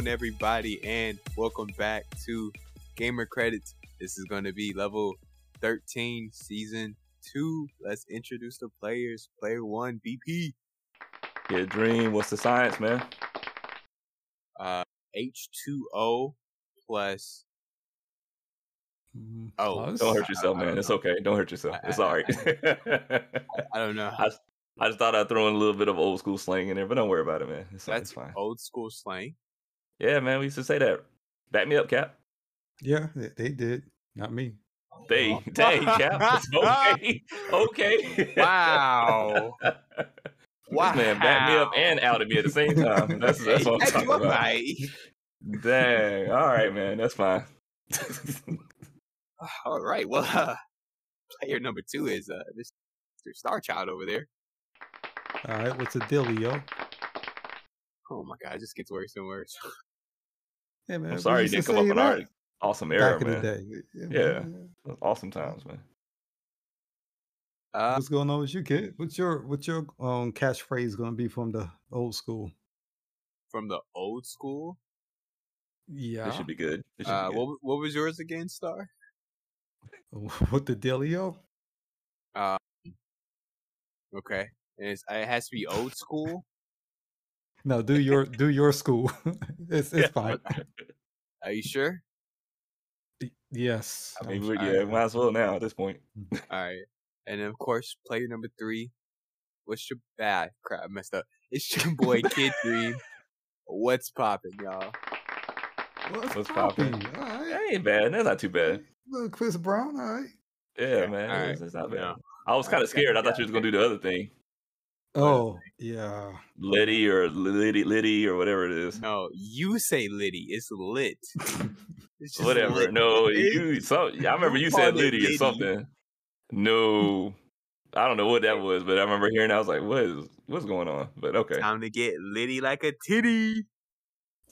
is going on, everybody? And welcome back to Gamer Credits. This is going to be level 13, season 2. Let's introduce the players. Player 1, BP. Yeah, Dream. What's the science, man? Uh, H2O plus. Oh, plus? Don't hurt yourself, man. It's okay. Don't hurt yourself. It's all right. I don't know. I, I just thought I'd throw in a little bit of old school slang in there, but don't worry about it, man. It's, That's it's fine. old school slang. Yeah, man. We used to say that. Back me up, Cap. Yeah, they, they did. Not me. They, they, Cap. Okay. Okay. Wow. This man backed me up and outed me at the same time. That's that's what I'm Hey, talking about. alright? Dang. All right, man. That's fine. All right. Well, uh, player number two is uh, Mr. Star Child over there. All right, what's the deal, yo? Oh my god, it just gets worse and worse. Hey, man, I'm sorry you didn't come up say with that our awesome era, back in man. the day. Yeah. man. Awesome times, man. Uh, What's going on with you, kid? What's your what's your um catchphrase gonna be from the old school? from the old school. Yeah. it should be good. Should Uh, be good. what what was yours again, Star? What the dealio? Okay, it's, it has to be old school. No, do your do your school. it's it's fine. Are you sure? Yes. I mean, sure. yeah, might as well now at this point. Mm. All right, and then of course, player number three. What's your bad crap? I messed up. It's your boy Kid Dream. What's popping, y'all? What's, What's popping? poppin'? Right. That ain't bad. That's not too bad. Little Chris Brown. All right. Yeah, man. all It's, it's not bad. No. I was kind of scared. I thought you was gonna do the other thing, Oh yeah. Liddy or Liddy, Liddy or whatever it is. No, you say Liddy. It's lit. It's just Whatever. lit. No, you. So I remember You you said it Liddy or something. No, I don't know what that was, but I remember hearing. I was like, "What is what's going on?" But okay, Time to get Liddy like a titty.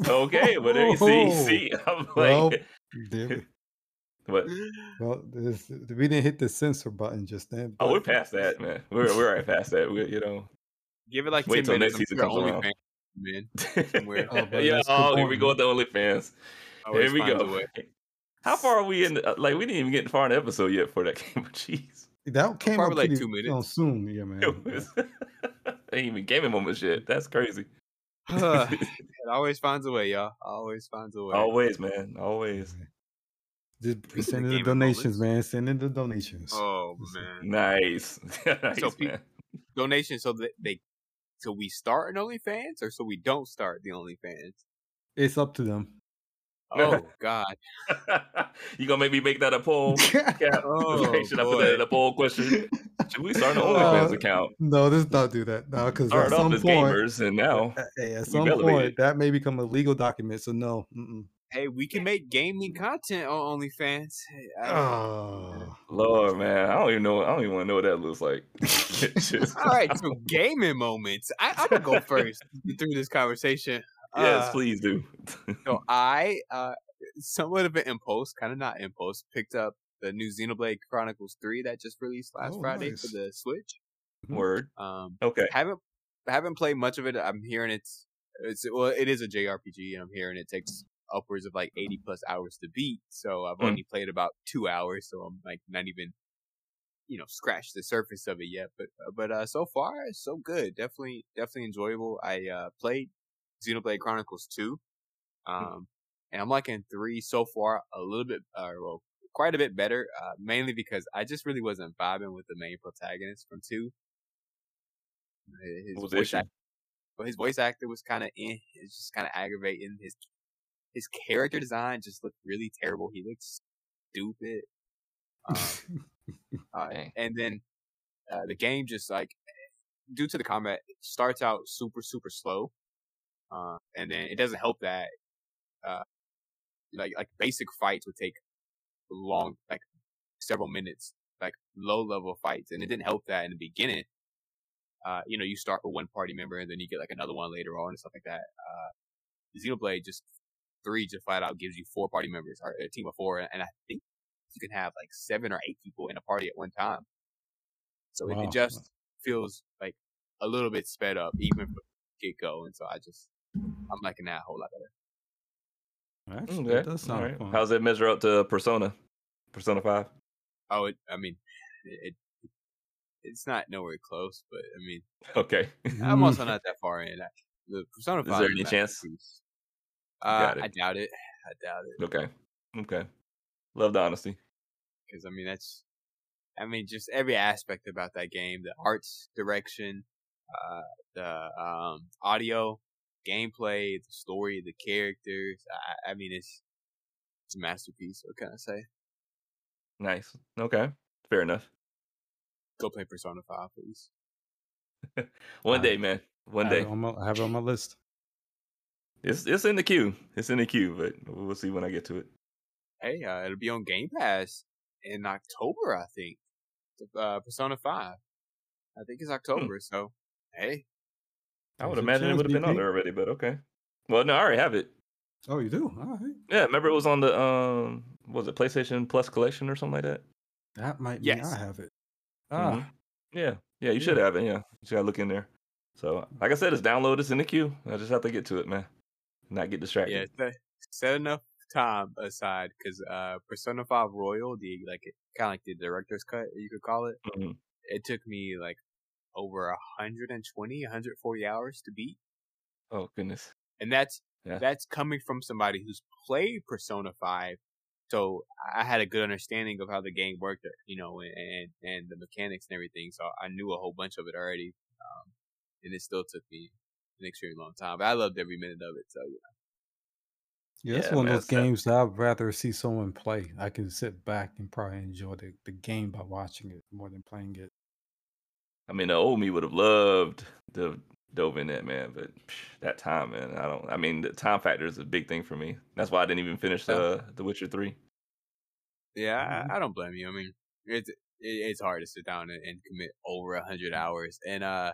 okay. But there you see, see, I'm like, Well. But Well, this, we didn't hit the censor button just then. oh, we're past that, man. We're we're right past that. We, you know. Give it like Wait 10 till minutes. next I'm season comes around. OnlyFans, man. Oh, yeah. Oh, here we go with the OnlyFans. Always Here we go. How far are we in? The, uh, like, we didn't even get far in the episode yet for that game. Jeez. That came Probably up like pretty, two you know, minutes. soon. Yeah, man. It was, ain't even gaming moments yet. That's crazy. it always finds a way, y'all. Always finds a way. Always, man. Always. Just Speaking send in the donations, man. Send in the donations. Oh man. Nice. nice, So pe- man. Donation so that they so we start an OnlyFans or so we don't start the OnlyFans. It's up to them. Oh God. you gonna make me make that a poll? Cap? Oh, Should I put that in a poll question? Should we start an Uh, OnlyFans account? no, let's not do that. No, because at Started off some as point, gamers, and now uh, hey, at some point, that may become a legal document. So no. Mm-mm. Hey, we can make gaming content on OnlyFans. Hey, I- Oh. Lord, man, I don't even know. I don't even want to know what that looks like. Just- All right, so gaming moments. I, I'm gonna go first through this conversation. yes, Uh, please do. So I, uh, somewhat of an impulse, kind of not impulse, picked up the new Xenoblade Chronicles 3 that just released last Oh, Friday nice. for the Switch. Word. Um, Okay. haven't haven't played much of it. I'm hearing it's it's well, it is a JRPG, and I'm hearing it takes upwards of like 80 plus hours to beat. So I've Mm. only played about two hours, so I'm like not even you know scratched the surface of it yet. But but uh, so far so good. Definitely definitely enjoyable. I uh, played Xenoblade Chronicles 2, um, and I'm liking three so far a little bit, uh, well, quite a bit better. Uh, mainly because I just really wasn't vibing with the main protagonist from two. His was the voice act- well, his voice actor was kind of in. It's just kind of aggravating. His his character design just looked really terrible. He looked stupid. Um, uh, and then uh, the game just like due to the combat it starts out super super slow, uh, and then it doesn't help that uh, like like basic fights would take long like several minutes, like low level fights, and it didn't help that in the beginning. Uh, you know, you start with one party member and then you get like another one later on and stuff like that. Uh, Xenoblade just three just flat out gives you four party members or a team of four, and I think you can have like seven or eight people in a party at one time. So it, Wow. it just feels like a little bit sped up, even from get go. And so I just I'm liking that a whole lot better. Actually, Okay. Mm, that does All sound right. How's that measure up to Persona? Persona Five. Oh, it, I mean, it, it it's not nowhere close, but I mean, Okay. I'm also not that far in. I- The Persona Is Five. there any chance? masterpiece. Uh, Got it. I doubt it. I doubt it okay. Okay. Love the honesty. because I mean that's, I mean just every aspect about that game, the arts direction, uh, the um audio, gameplay, the story, the characters. I, I mean it's it's a masterpiece. What can I say? Nice. Okay. Fair enough. Go play Persona Five, please. One Uh, day, man. One I day. it on my, I have it on my list. It's it's in the queue. It's in the queue, but we'll see when I get to it. Hey, uh, it'll be on Game Pass in October, I think. Uh, Persona Five. I think it's October. So, hey, I would imagine it would have been on there already, but okay. Well, no, I already have it. Oh, you do? All right. Yeah, remember it was on the um, was it PlayStation Plus collection or something like that? That might Yes. mean I have it. Ah, Yeah, yeah, you should Yeah. have it. Yeah, you gotta look in there. So, like I said, it's downloaded. It's in the queue. I just have to get to it, man. Not get distracted. yeah, set, set enough time aside because uh, Persona Five Royal, the like kind of like the director's cut, you could call it. Mhm. It took me like over 120, 140 hours to beat, Oh goodness. and that's Yeah. that's coming from somebody who's played Persona Five. So I had a good understanding of how the game worked, uh, you know, and and, and the mechanics and everything. So I knew a whole bunch of it already, um, and it still took me an extremely long time. But I loved every minute of it. So yeah. yeah, it's Yeah, one man, of those games that I'd rather see someone play. I can sit back and probably enjoy the, the game by watching it more than playing it. I mean, the old me would have loved to dove in that, man. But psh, that time, man, I don't. I mean, the time factor is a big thing for me. That's why I didn't even finish Yeah. uh, The Witcher Three. Yeah. I, I don't blame you. I mean, it's it, it's hard to sit down and, and commit over a hundred hours, and uh,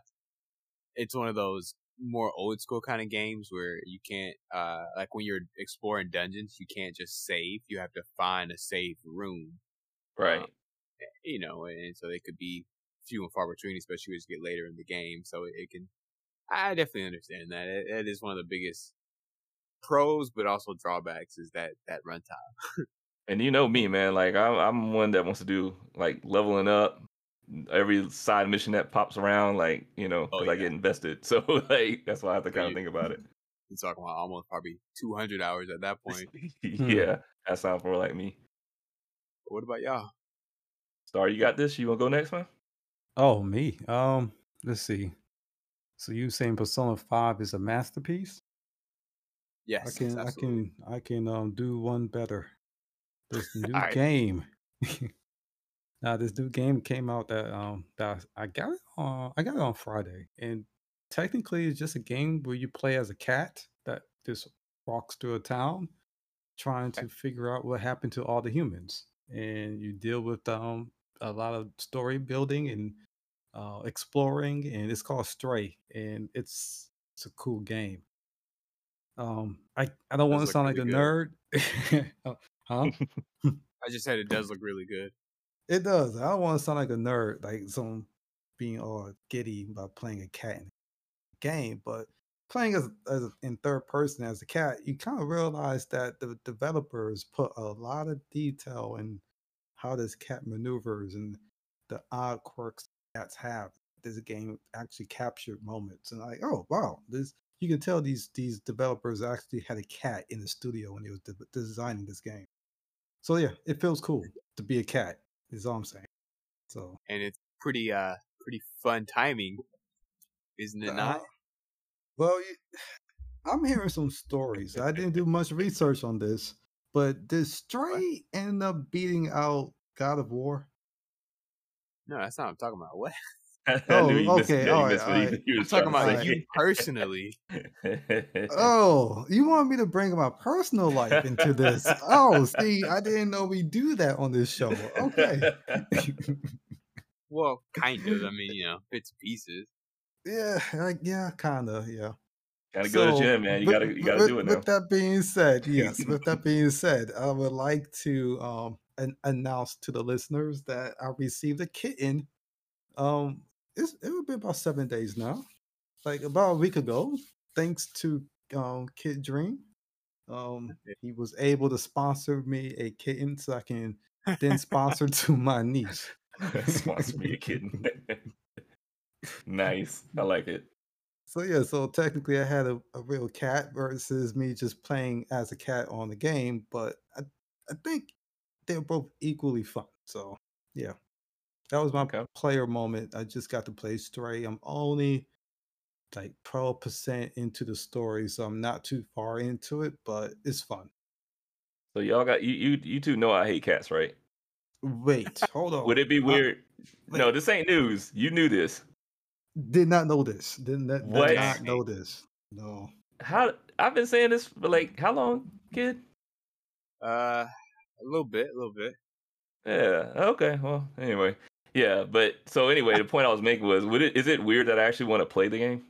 it's one of those more old school kind of games where you can't uh like when you're exploring dungeons, you can't just save. You have to find a safe room, Right. Um, you know, and so they could be few and far between, especially as you get later in the game. So it, can, I definitely understand that. It, it is one of the biggest pros, but also drawbacks is that that runtime. And you know me, man. Like I'm, I'm one that wants to do like leveling up every side mission that pops around. Like you know, Oh, because I get invested. So like that's why I have to So kind of think about it. You're talking about almost probably 200 hours at that point. yeah, that sounds more like me. What about y'all? Star, you got this? You want to go next, man? Oh, me. Um, let's see. So you saying Persona Five is a masterpiece? Yes, I can, I can, I can um do one better. This new Alright. game. Now this new game came out that um that I got it on I got it on Friday, and technically it's just a game where you play as a cat that just walks through a town, trying to figure out what happened to all the humans, and you deal with um a lot of story building and uh, exploring, and it's called Stray, and it's it's a cool game. Um, I I don't want to sound like really a nerd, Uh, huh? I just said it does look really good. It does. I don't want to sound like a nerd, like some being all giddy about playing a cat in a game, but playing as, as in third person as a cat, you kind of realize that the developers put a lot of detail in how this cat maneuvers and the odd quirks cats have. This game actually captured moments, and like, oh wow, this you can tell these these developers actually had a cat in the studio when they was de- designing this game. So yeah, it feels cool to be a cat. Is all I'm saying. So And it's pretty, uh, pretty fun timing, isn't it not? Uh, well, I'm hearing some stories. I didn't do much research on this, but did Stray end up beating out God of War? No, that's not what I'm talking about. What? I Oh, knew you missed- okay, yeah, you alright, missed what he- alright. he I'm was talking about to you personally. Oh, you want me to bring my personal life into this? Oh, see, I didn't know we do that on this show. Okay. Well, kind of. I mean, you know, bits and pieces. yeah, like yeah, kind of, yeah. Gotta go to gym, man. You with- gotta, you gotta with, do it now. With that being said, yes. with that being said, I would like to um an- announce to the listeners that I received a kitten. Um, it's, it would be about seven days now, like about a week ago. Thanks to um, Kid Dream. Um, he was able to sponsor me a kitten so I can then sponsor to my niece. Sponsor me a kitten. nice. I like it. So yeah, so technically I had a, a real cat versus me just playing as a cat on the game, but I I think they're both equally fun. So yeah. That was my Okay. player moment. I just got to play Stray. I'm only like 12% into the story, so I'm not too far into it, but it's fun. So y'all got you you you two know I hate cats, right? Wait, hold on. Would it be I weird? no, this ain't news. You knew this. did not know this. Did not, did What? not know this. No. How I've been saying this for like how long, kid? Uh, a little bit, a little bit. Yeah. Okay. Well, anyway. Yeah, but so anyway, the point I was making was, would it is it weird that I actually want to play the game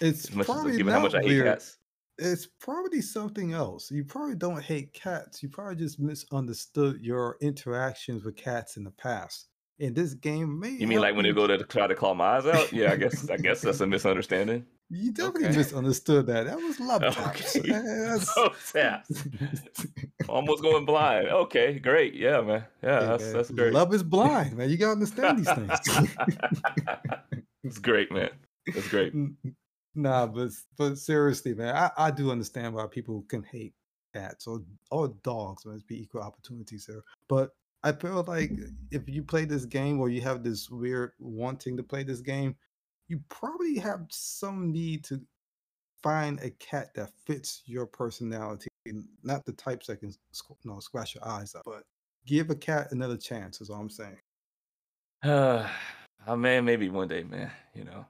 It's as much as probably given how not much I hate weird. cats? It's probably something else. You probably don't hate cats. You probably just misunderstood your interactions with cats in the past. And this game may You mean like when you go to try to claw my eyes out? Yeah, I guess I guess that's a misunderstanding. You definitely Okay. misunderstood that. That was love taps. Okay. That's- Oh, taps. Almost going blind. Okay, great. Yeah, man. Yeah, Hey, that's man, that's great. Love is blind, man. You gotta understand these things. it's great, man. That's great. Nah, but but seriously, man, I, I do understand why people can hate cats or or dogs. Must be equal opportunities there. But I feel like if you play this game or you have this weird wanting to play this game, you probably have some need to find a cat that fits your personality. Not the types that can squ- you know, squash your eyes out, but give a cat another chance. Is all I'm saying. Uh, oh man, maybe one day, man. You know,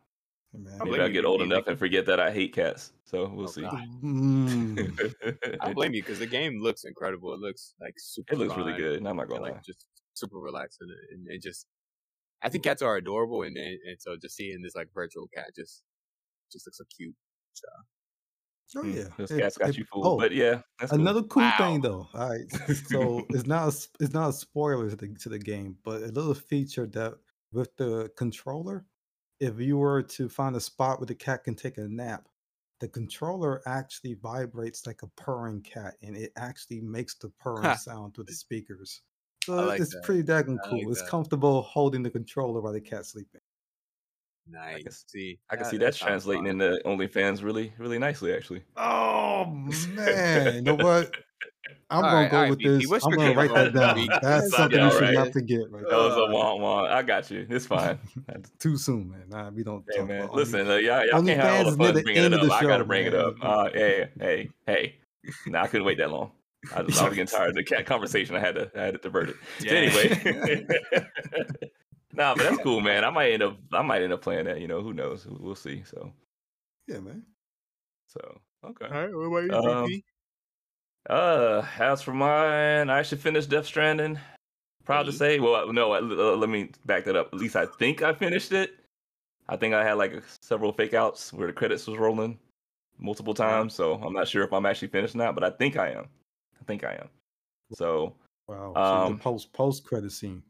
Man. Maybe blame I'll get old enough and forget that I hate cats. So we'll Oh, see. Mm. I blame you because the game looks incredible. It looks like super. it looks really fun good. I'm not and, gonna lie. like just super relaxing and, and, and just. I think cats are adorable, and, and and so just seeing this like virtual cat just just looks so cute. Oh Mm, yeah, Those It- cats got it- you fooled. oh, but yeah, that's cool. Another cool Wow. thing though. All right. So it's not a, s- it's not a spoiler to the, to the game, but a little feature that with the controller, if you were to find a spot where the cat can take a nap, the controller actually vibrates like a purring cat and it actually makes the purring sound through the speakers. So like it's that. pretty daggone I cool. like it's that. comfortable holding the controller while the cat's sleeping. Nice. s- see, I can that- see that that's translating fun. into OnlyFans really, really nicely, actually. Oh man, you know what? I'm All gonna right, go right, with BP, this. I'm gonna write that down. That's Yeah, something you should right. not forget. Right That was a womp womp. I got you. It's fine. Too soon, man. Nah, we don't hey talk man, about listen, Only- uh, y'all, y'all can't have all the fun the bringing it up. the I gotta show, bring it up. Uh, hey, hey, hey. Nah, I couldn't wait that long. I, I was getting tired of the cat conversation. I had to, I had to divert it. So Yeah. anyway, nah, but that's cool, man. I might end up, I might end up playing that. You know, who knows? We'll see. So, Yeah, man. so okay. All right, what about you, Um, Uh, as for mine, I actually finished Death Stranding. Proud to say. Well, no, uh, uh, let me back that up. At least I think I finished it. I think I had like several fake outs where the credits was rolling multiple times, so I'm not sure if I'm actually finished or not, but I think I am. I think I am. So, Wow. so Um, the post post credit scene.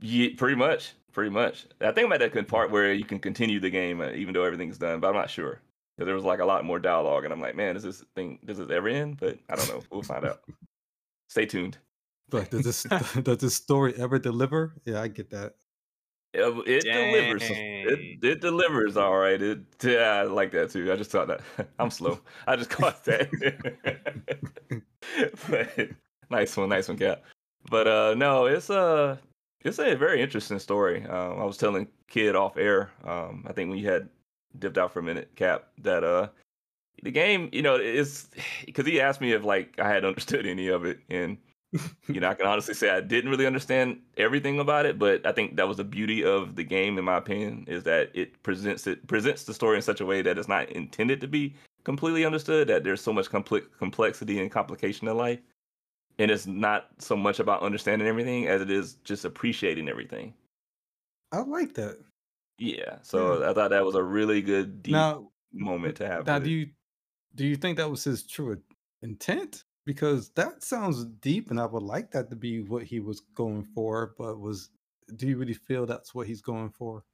yeah, pretty much, pretty much. I think I'm at that good part where you can continue the game uh, even though everything's done, but I'm not sure because there was like a lot more dialogue, and I'm like, man, does this thing does this ever end? But I don't know. We'll find out. Stay tuned. But does this does this story ever deliver? Yeah, I get that. It, it delivers. It, it delivers. All right. It yeah, I like that too. I just thought that. I'm slow. I just caught that. but, nice one, nice one, Cap. But uh, no, it's a it's a very interesting story. Um, I was telling Kid off air. Um, I think we had dipped out for a minute, Cap, that uh, the game, you know, is because he asked me if like I had understood any of it, and you know, I can honestly say I didn't really understand everything about it, but I think that was the beauty of the game, in my opinion, is that it presents it presents the story in such a way that it's not intended to be completely understood. That there's so much complex complexity and complication in life, and it's not so much about understanding everything as it is just appreciating everything. I like that. Yeah, so I thought that was a really good deep Now, moment to have. now do it. you do you think that was his true intent? Because that sounds deep, and I would like that to be what he was going for. But was do you really feel that's what he's going for?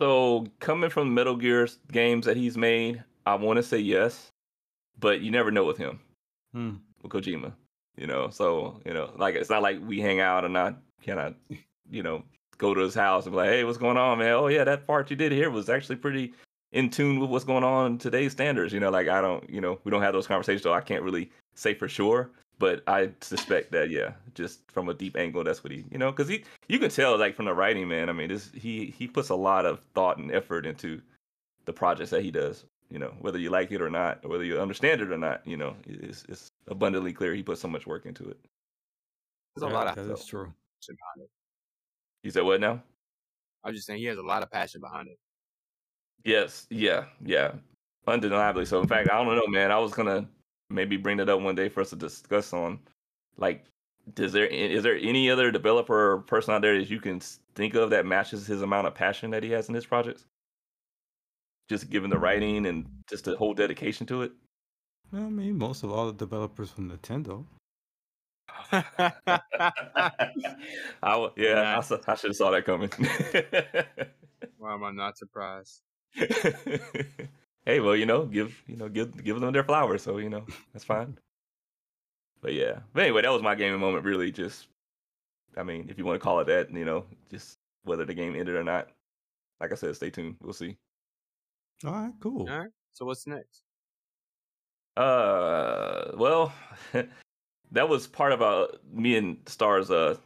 So coming from Metal Gear games that he's made, I want to say yes, but you never know with him, Hmm. with Kojima. You know, so you know, like it's not like we hang out and I can I, you know, go to his house and be like, hey, what's going on, man? Oh yeah, that part you did here was actually pretty in tune with what's going on today's standards. You know, like I don't, you know, we don't have those conversations, so I can't really say for sure. But I suspect that, yeah, just from a deep angle, that's what he, you know, because he, you can tell, like from the writing, man. I mean, this he he puts a lot of thought and effort into the projects that he does. You know, whether you like it or not, or whether you understand it or not, you know, it's it's abundantly clear he put so much work into it. There's a Yeah, lot of that is true. passion behind it. You said what now? I was just saying he has a lot of passion behind it. Yes, yeah, yeah, undeniably. So, in fact, I don't know, man. I was gonna maybe bring that up one day for us to discuss on, like, does there is there any other developer or person out there that you can think of that matches his amount of passion that he has in his projects? Just given the writing and just the whole dedication to it. I mean, most of all the developers from Nintendo. I w- yeah, I, Nice. saw- I should have saw that coming. Why am I not surprised? hey, well, you know, give you know, give give them their flowers, so you know, that's fine. But yeah. But anyway, that was my gaming moment really just I mean, if you want to call it that, you know, just whether the game ended or not. Like I said, stay tuned. We'll see. All right, cool. All right. So what's next? Uh well, that was part of uh me and Star's uh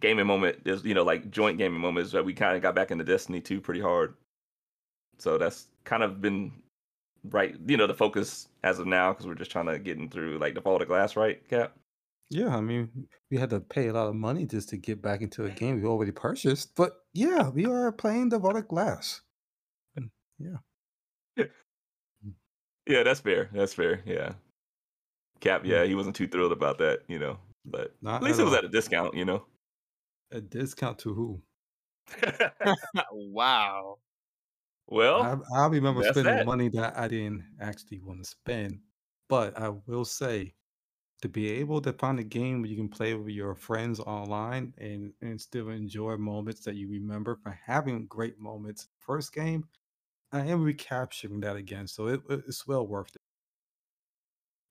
gaming moment is you know like joint gaming moments that we kind of got back into Destiny 2 pretty hard. So that's kind of been right, you know, the focus as of now because we're just trying to getting through like the Vault of Glass, right, Cap? Yeah, I mean, we had to pay a lot of money just to get back into a game we already purchased. But yeah, we are playing the Vault of Glass. And yeah. Yeah, that's fair. That's fair. Yeah. Cap, yeah, he wasn't too thrilled about that, you know, but Not at least at it was all. at a discount, you know. A discount to who? wow. Well, I, I remember spending that. money that I didn't actually want to spend. But I will say, to be able to find a game where you can play with your friends online and, and still enjoy moments that you remember from having great moments first game, I am recapturing that again. So it, it's well worth it.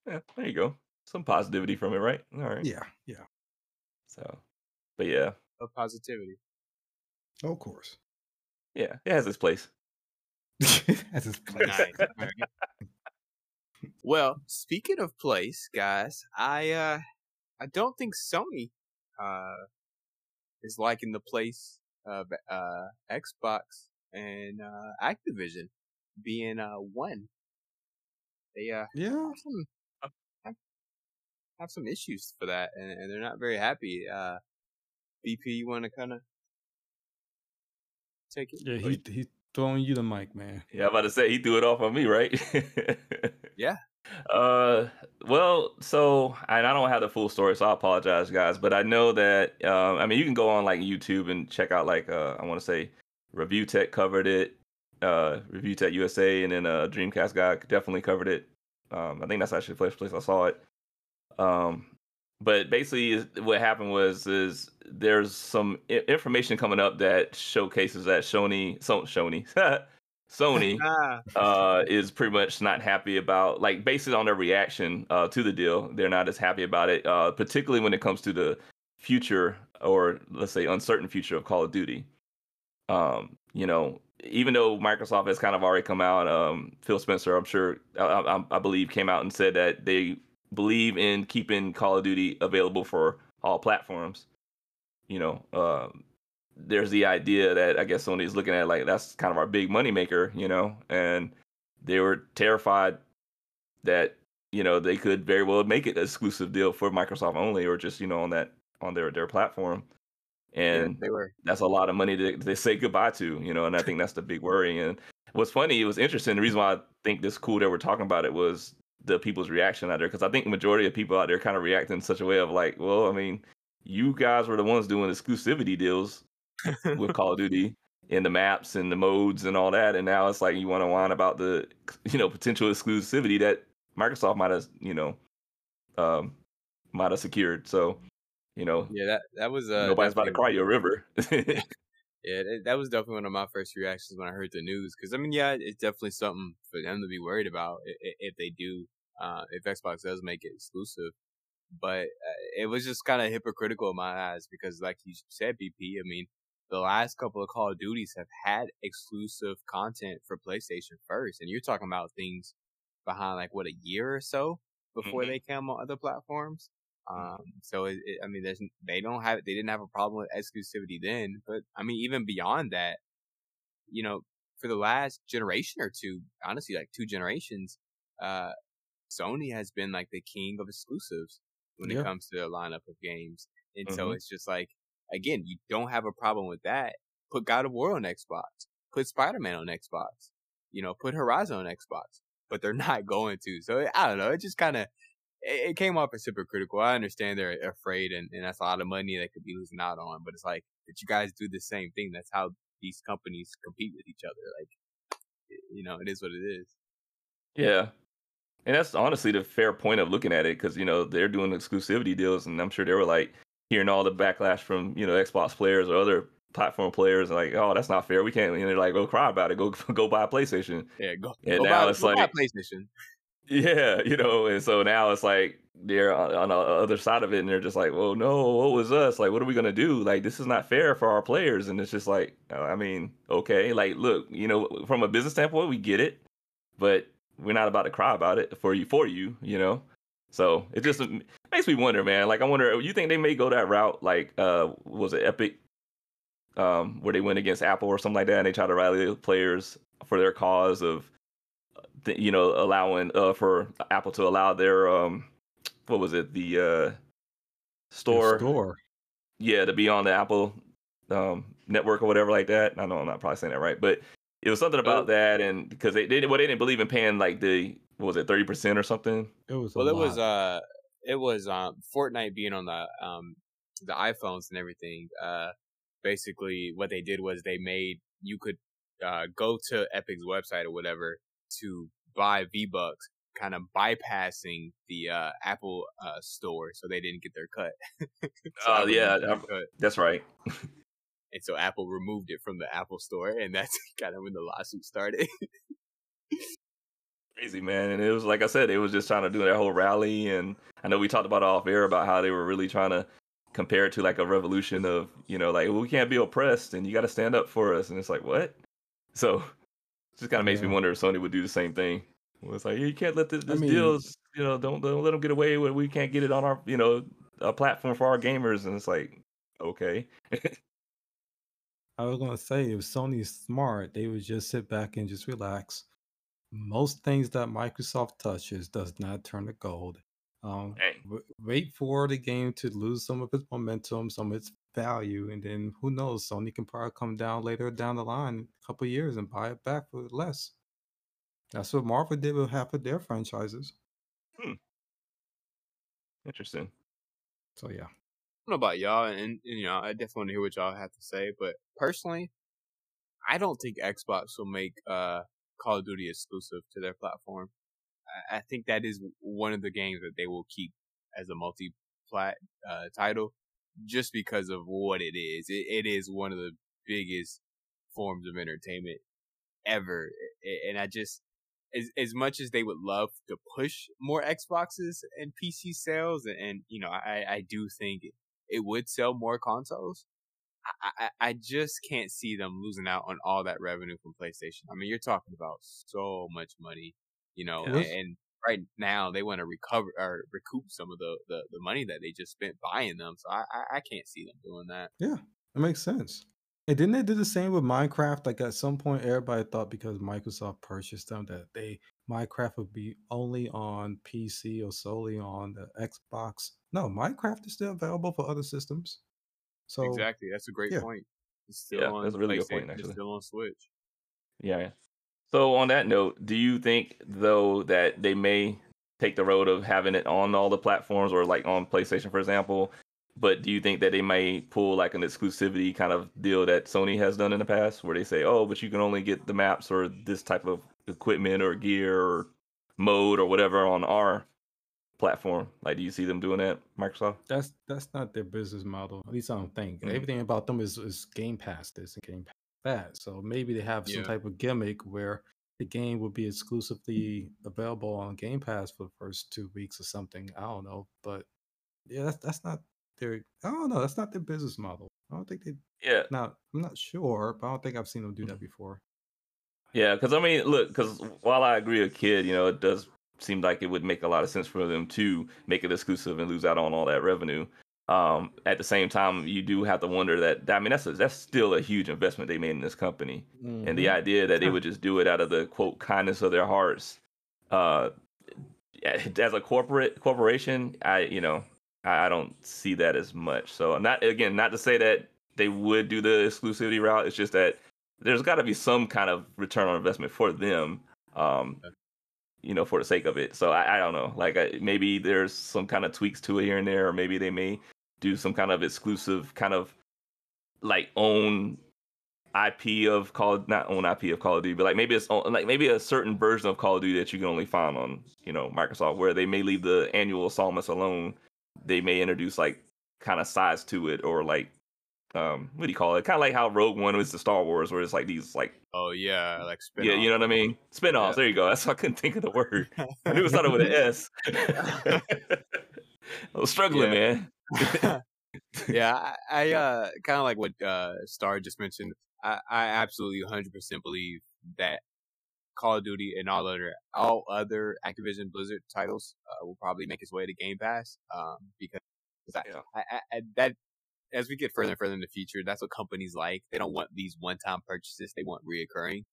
yeah, there you go. Some positivity from it, right? All right. Yeah, yeah. So, but yeah, Of positivity. Of course. yeah, it has its place. That's his place. Nice. All right. Well, speaking of place, guys, I uh I don't think Sony uh is liking the place of uh Xbox and uh Activision being uh one. They uh Yeah. have some have, have some issues for that and, and they're not very happy. Uh BP you wanna kinda take it? Yeah, he he's throwing you the mic, man. Yeah, I'm about to say he threw it off on me, right? Yeah. Uh, well, so and I don't have the full story, so I apologize, guys. But I know that um, I mean you can go on like YouTube and check out like uh, I want to say Review Tech covered it, uh, Review Tech USA, and then uh, Dreamcast guy definitely covered it. Um, I think that's actually the first place I saw it. Um, but basically, what happened was is there's some I- information coming up that showcases that Sony, so Sony, Sony Ah, uh, is pretty much not happy about, like, based on their reaction uh, to the deal, they're not as happy about it, uh, particularly when it comes to the future or let's say uncertain future of Call of Duty. Um, you know, even though Microsoft has kind of already come out, um, Phil Spencer, I'm sure, I, I, I believe, came out and said that they believe in keeping Call of Duty available for all platforms. You know, um, there's the idea that I guess Sony is looking at like that's kind of our big money maker, you know, and they were terrified that you know they could very well make it an exclusive deal for Microsoft only, or just you know on that on their their platform, yeah, and they were that's a lot of money to, to say goodbye to, you know, and I think that's the big worry. And what's funny, it was interesting. The reason why I think this cool that we're talking about it was the people's reaction out there, because I think the majority of people out there kind of react in such a way of like, well, I mean, you guys were the ones doing exclusivity deals with Call of Duty and the maps and the modes and all that, and now it's like you want to whine about the you know potential exclusivity that Microsoft might have you know um might have secured. So you know Yeah, that that was uh nobody's about to cry you a river. Yeah, that- was definitely one of my first reactions when I heard the news. Because I mean, yeah, it's definitely something for them to be worried about if they do, uh, if Xbox does make it exclusive. But uh, it was just kind of hypocritical in my eyes because, like you said, BP. I mean, the last couple of Call of Duties have had exclusive content for PlayStation first, and you're talking about things behind like what a year or so before Mhm. they came on other platforms. Um, so it, it, I mean, there's they don't have they didn't have a problem with exclusivity then, but I mean, even beyond that, you know, for the last generation or two, honestly, like two generations, uh, Sony has been like the king of exclusives when Yeah. it comes to the lineup of games, and so Mhm. it's just like again, you don't have a problem with that. Put God of War on Xbox, put Spider Man on Xbox, you know, put Horizon on Xbox, but they're not going to. So I don't know. It just kind of it, it came off as hypocritical. I understand they're afraid, and, and that's a lot of money they could be losing out on. But it's like that you guys do the same thing. That's how these companies compete with each other. Like, you know, it is what it is. Yeah. And that's honestly the fair point of looking at it because, you know, they're doing exclusivity deals. And I'm sure they were like hearing all the backlash from, you know, Xbox players or other platform players like, oh, that's not fair. We can't. And they're like, go cry about it. Go go buy a PlayStation. Yeah, go. And go now buy, it's like- PlayStation. Yeah, you know, and so now it's like they're on, the other side of it, and they're just like, "Well, no, what was us? Like, what are we gonna do? Like, this is not fair for our players." And it's just like, uh, I mean, okay, like, look, you know, from a business standpoint, we get it, but we're not about to cry about it for you, for you, you know. So it just makes me wonder, man. Like, I wonder, you think they may go that route? Like, uh, was it Epic, um, where they went against Apple or something like that, and they try to rally the players for their cause of th- you know, allowing uh for Apple to allow their um what was it, the uh The store, store. yeah, to be on the Apple um network or whatever like that. I know I'm not probably saying that right, but it was something about Oh. that and because they, they well they didn't believe in paying like the what was it, thirty percent or something? It was. a Well, it was uh, it was um, Fortnite being on the um, the iPhones and everything. Uh, basically, what they did was they made you could uh go to Epic's website or whatever to buy V Bucks, kind of bypassing the uh Apple uh store, so they didn't get their cut. So Oh, yeah, didn't get their I- cut. That's right. and so Apple removed it from the Apple store, and that's kind of when the lawsuit started. Crazy man, and it was like I said, it was just trying to do that whole rally, and I know we talked about off air about how they were really trying to compare it to like a revolution of you know like well, we can't be oppressed and you got to stand up for us, and it's like what? So just kind of makes me wonder if Sony would do the same thing. Well, It's like you can't let this, this mean- deals, you know, don't don't let them get away with. We can't get it on our you know a platform for our gamers, and it's like okay, I was gonna say if Sony's smart, they would just sit back and just relax. Most things that Microsoft touches does not turn to gold. Um, w- wait for the game to lose some of its momentum, some of its value, and then who knows? Sony can probably come down later down the line, a couple of years, and buy it back for less. That's what Marvel did with half of their franchises. Hmm. interesting. So yeah, I don't know about y'all, and, and you know, I definitely want to hear what y'all have to say. But personally, I don't think Xbox will make uh, Call of Duty exclusive to their platform. I, I think that is one of the games that they will keep as a multi-plat uh, title, just because of what it is. It, it is one of the biggest forms of entertainment ever, and I just. As, as much as they would love to push more Xboxes and PC sales, and, and you know, I, I do think it would sell more consoles. I, I, I just can't see them losing out on all that revenue from PlayStation. I mean, you're talking about so much money, you know, Yes. and, and right now they want to recover or recoup some of the, the, the money that they just spent buying them. So I, I, I can't see them doing that. Yeah, it makes sense. And didn't they do the same with Minecraft? Like at some point, everybody thought because Microsoft purchased them that they Minecraft would be only on PC or solely on the Xbox. No, Minecraft is still available for other systems. So exactly. That's a great yeah. point. It's still Yeah, on that's a really good point, PlayStation, it's actually. still on Switch. Yeah. So on that note, do you think though that they may take the road of having it on all the platforms or like on PlayStation, for example? But do you think that they may pull like an exclusivity kind of deal that Sony has done in the past, where they say, "Oh, but you can only get the maps or this type of equipment or gear or mode or whatever on our platform? Like, do you see them doing that, Microsoft? That's that's not their business model. At least I don't think. Mhm. Everything about them is, is Game Pass this and Game Pass that. So maybe they have some Yeah. type of gimmick where the game will be exclusively available on Game Pass for the first two weeks or something. I don't know, but yeah, that's that's not their. I don't know. That's not their business model. I don't think they. Yeah, Now I'm not sure, but I don't think I've seen them do that Mm-hmm. before. Yeah, because I mean, look, because while I agree with Kid, you know, it does seem like it would make a lot of sense for them to make it exclusive and lose out on all that revenue. Um, at the same time, you do have to wonder that I mean that's a, that's still a huge investment they made in this company, and the Mhm. idea that they would just do it out of the quote kindness of their hearts, uh, as a corporate corporation, I you know I, I don't see that as much. So not again, not to say that they would do the exclusivity route. It's just that there's got to be some kind of return on investment for them. Um, you know, for the sake of it. So I, I don't know. Like I, maybe there's some kind of tweaks to it here and there, or maybe they may do some kind of exclusive kind of like own IP of Call not own IP of Call of Duty, but like maybe it's own, like maybe a certain version of Call of Duty that you can only find on you know Microsoft, where they may leave the annual installments alone. They may introduce like kind of size to it, or like um what do you call it? Kind of like how Rogue One was the Star Wars, where it's like these like Oh yeah, like spin. yeah, you know what I mean? Spin-offs. Yeah. There you go. That's why I couldn't think of the word. I knew it started with an S. I was struggling, man. yeah, I, I uh kind of like what uh Star just mentioned. I, I absolutely 100% believe that Call of Duty and all other all other Activision Blizzard titles uh, will probably make its way to Game Pass. Um, because I, Yeah. I, I, that as we get further and further in the future, that's what companies like. They don't want these one-time purchases; they want reoccurring.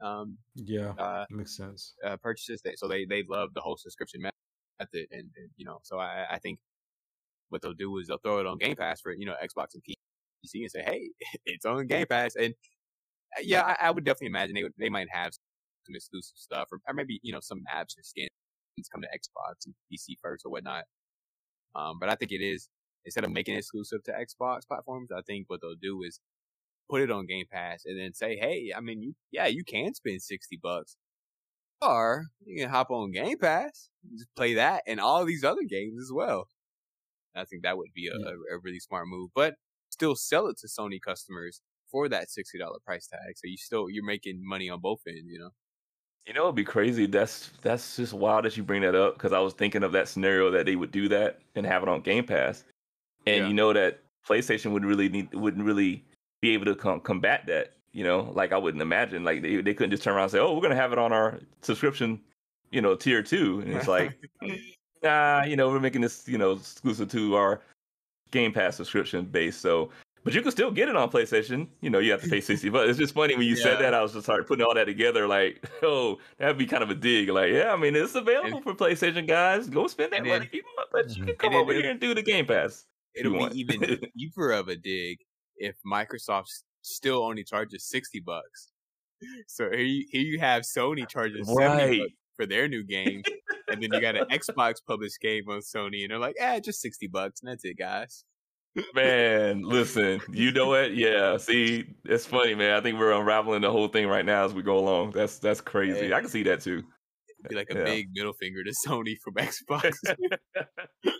Um, Yeah, uh, makes sense. uh, purchases. They, so they they love the whole subscription me- method, and, and you know, so I I think what they'll do is they'll throw it on Game Pass for you know Xbox and PC and say, hey, it's on Game Pass, and uh, yeah, I, I would definitely imagine they would they might have some exclusive stuff, or, or maybe you know some apps or skins come to Xbox and PC first or whatnot. Um, but I think it is instead of making it exclusive to Xbox platforms, I think what they'll do is put it on Game Pass and then say, hey, I mean, you, yeah, you can spend 60 bucks. Or you can hop on Game Pass, just play that and all these other games as well. I think that would be a, Yeah. a, a really smart move, but still sell it to Sony customers for that $60 price tag. So you still, you're making money on both ends, you know? You know, it'd be crazy. That's that's just wild that you bring that up because I was thinking of that scenario that they would do that and have it on Game Pass, and Yeah. you know that PlayStation would really need wouldn't really be able to com- combat that. You know, like I wouldn't imagine like they they couldn't just turn around and say, "Oh, we're gonna have it on our subscription, you know, tier two. and it's like, hmm. Nah, you know, we're making this you know exclusive to our Game Pass subscription base. So, but you can still get it on PlayStation. You know, you have to pay sixty. But it's just funny when you said that. I was just started putting all that together. Like, oh, that'd be kind of a dig. Like, yeah, I mean, it's available for PlayStation guys. Go spend that money if you want, but you Mhm. can come over here and do the Game Pass. It'll you want. be even deeper of a dig if Microsoft still only charges 60 bucks. So here you, here you have Sony charging 70 bucks for their new game. and then you got an Xbox published game on Sony and they're like, eh, just 60 bucks and that's it, guys. Man, listen, you know what? Yeah, see, it's funny, man. I think we're unraveling the whole thing right now as we go along. That's that's crazy. Yeah. I can see that too. It'd be like a Yeah. big middle finger to Sony from Xbox.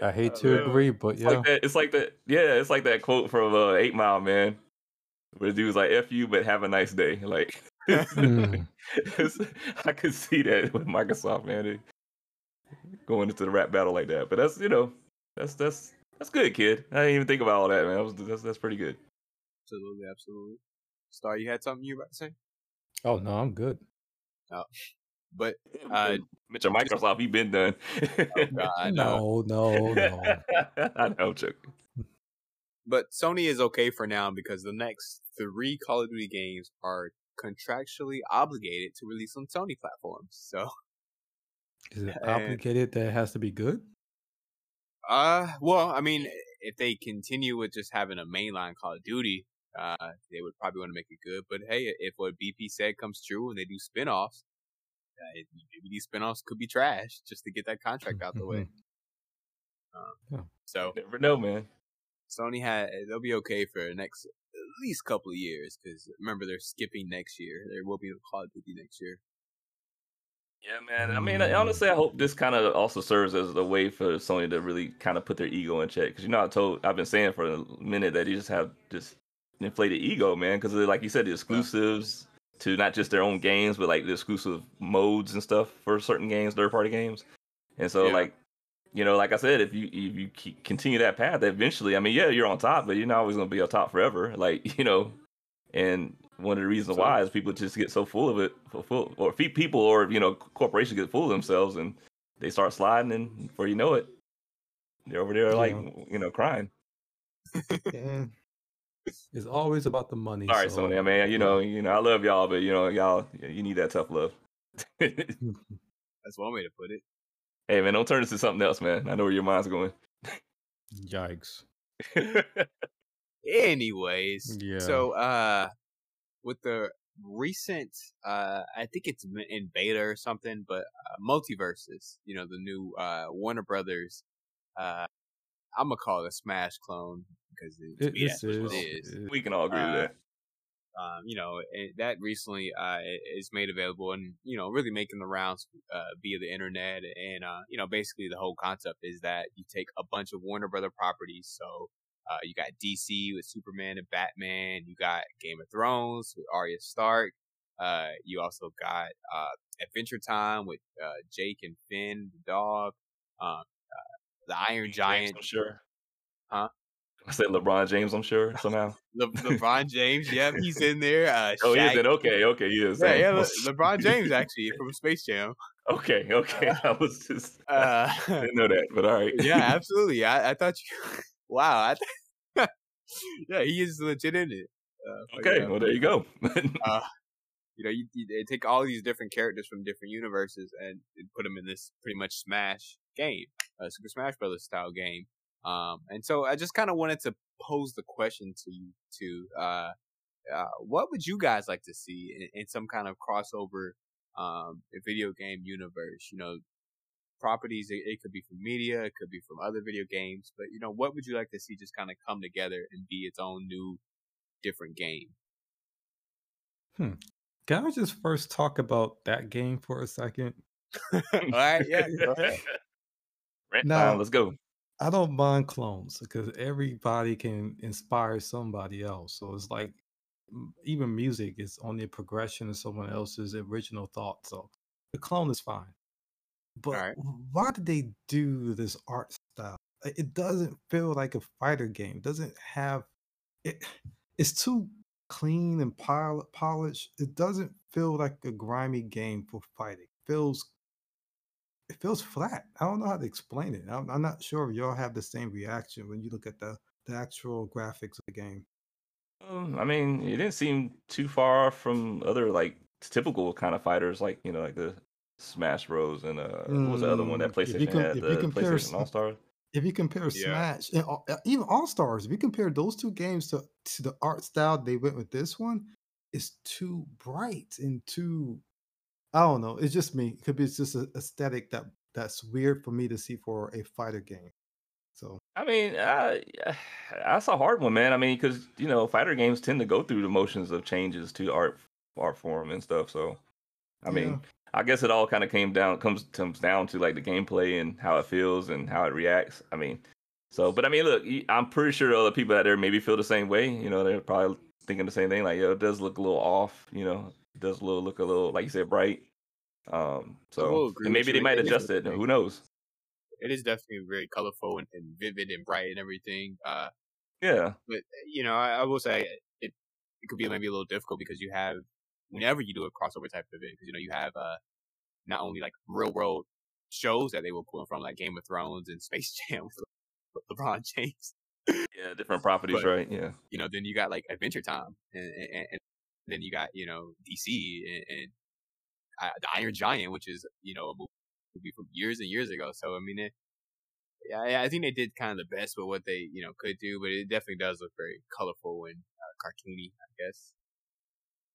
I hate Oh, to man. agree, but yeah, like that. It's like that. Yeah, it's like that quote from uh, Eight Mile, man. Where the dude's like, "F you, but have a nice day." Like, Mm. I could see that with Microsoft, man. They going into the rap battle like that. But that's you know, that's that's that's good, kid. I didn't even think about all that, man. That was, that's that's pretty good. absolutely, absolutely. Star, you had something you were about to say? oh no, I'm good. But Uh, Mr. Microsoft, he been done. Oh, God, No, no, no. I know, Chuck. But Sony is okay for now because the next three Call of Duty games are contractually obligated to release on Sony platforms. So, Is it And- obligated that it has to be good? uh, well, I mean, if they continue with just having a mainline Call of Duty, uh, they would probably want to make it good. But hey, if what BP said comes true and they do spin-offs, uh, maybe these spin-offs could be trash just to get that contract out the way. So Never know, man. Sony had they'll be okay for the next at least couple of years because remember they're skipping next year. There will be a Call of Duty next year. Yeah, man. I mean, mm. honestly, I hope this kind of also serves as a way for Sony to really kind of put their ego in check. Because you know, I told, I've been saying for a minute that you just have this inflated ego, man. Because like you said, the exclusives to not just their own games, but like the exclusive modes and stuff for certain games, third party games. And so, Yeah. like, you know, like I said, if you if you keep, continue that path, eventually, I mean, yeah, you're on top, but you're not always gonna be on top forever. Like, you know, and one of the reasons So- why is people just get so full of it, full, full or people or you know corporations get full of themselves and they start sliding, and before you know it, they're over there like Yeah. you know crying. Mm. And it's always about the money. Sorry, so, Sony. I mean, you know, you know, I love y'all, but you know, y'all, you need that tough love. hey That's one way to put it. Man, don't turn this to something else, man. I know where your mind's going. Yikes. Anyways, Yeah. so uh, with the recent, uh, I think it's in beta or something, but uh, MultiVersus. You know, the new uh Warner Brothers. Uh, I'm gonna call it a Smash clone because it, It, me, this that's what is. it is. it- we can all agree Uh, with that. Um, you know, it, that recently uh, is made available and, you know, really making the rounds uh, via the internet. And, uh, you know, basically the whole concept is that you take a bunch of Warner Brother properties. So uh, you got DC with Superman and Batman. You got Game of Thrones with Arya Stark. Uh, you also got uh, Adventure Time with uh, Jake and Finn, the dog. Um, uh, the Iron Giant. Sure. Huh? I said LeBron James. I'm sure somehow. Le- LeBron James. Yep, he's in there. Uh, Oh, he is. Okay, okay, he is. Yeah, yeah, Le- LeBron James actually from Space Jam. Okay, okay. I was just Uh, I didn't know that, but all right. yeah, absolutely. I, I thought you. Wow. I yeah, he is legit in it. Uh, Okay, yeah, well there you go. you know, you, you they take all these different characters from different universes and, and put them in this pretty much Smash game, a Super Smash Brothers style game. Um, and so I just kind of wanted to pose the question to you, to uh, uh, what would you guys like to see in, in some kind of crossover um, video game universe? You know, properties. It, it could be from media, it could be from other video games, but you know, what would you like to see just kind of come together and be its own new, different game? Hmm. Can I just first talk about that game for a second? All right, yeah, go ahead. Rant No. let's go. I don't mind clones because everybody can inspire somebody else. So it's like m- even music is only a progression of someone else's original thought. So the clone is fine. But Alright. why did they do this art style? It it doesn't feel like a fighter game. It doesn't have it. It's too clean and pol- polished. It doesn't feel like a grimy game for fighting. It feels it feels flat. I don't know how to explain it. I'm, I'm not sure if y'all have the same reaction when you look at the, the actual graphics of the game. Um, I mean, it didn't seem too far from other like typical kind of fighters, like you know, like the Smash Bros. and uh, what was the other one that Mm, if you PlayStation com- had? if you The compare PlayStation All Stars. If you compare Yeah. Smash and all- uh, even All Stars, if you compare those two games to, to the art style they went with this one, it's too bright and too. I don't know. It's just me. It could be just an aesthetic that that's weird for me to see for a fighter game. So I mean, uh, that's a hard one, man. I mean, because you know, fighter games tend to go through the motions of changes to art art form and stuff. So, I mean, Yeah. I guess it all kind of came down comes comes down to like the gameplay and how it feels and how it reacts. I mean, so but I mean, look, I'm pretty sure other people out there maybe feel the same way. You know, they're probably thinking the same thing. Like, yo, it does look a little off. You know, does a little look a little like you said bright. Um, so maybe they might adjust it. Who knows? It is definitely very colorful and, and vivid and bright and everything. Uh, Yeah. but you know, I, I will say it it could be maybe a little difficult because you have whenever you do a crossover type of event, because you know you have uh not only like real world shows that they were pulling from like Game of Thrones and Space Jam with LeBron James. Yeah, different properties, But- right? Yeah. You know, then you got like Adventure Time, and, and, and then you got you know DC and, and uh, the Iron Giant, which is you know a movie from years and years ago. So I mean, it, yeah, I- think they did kind of the best with what they you know could do, but it definitely does look very colorful and uh, cartoony, I guess.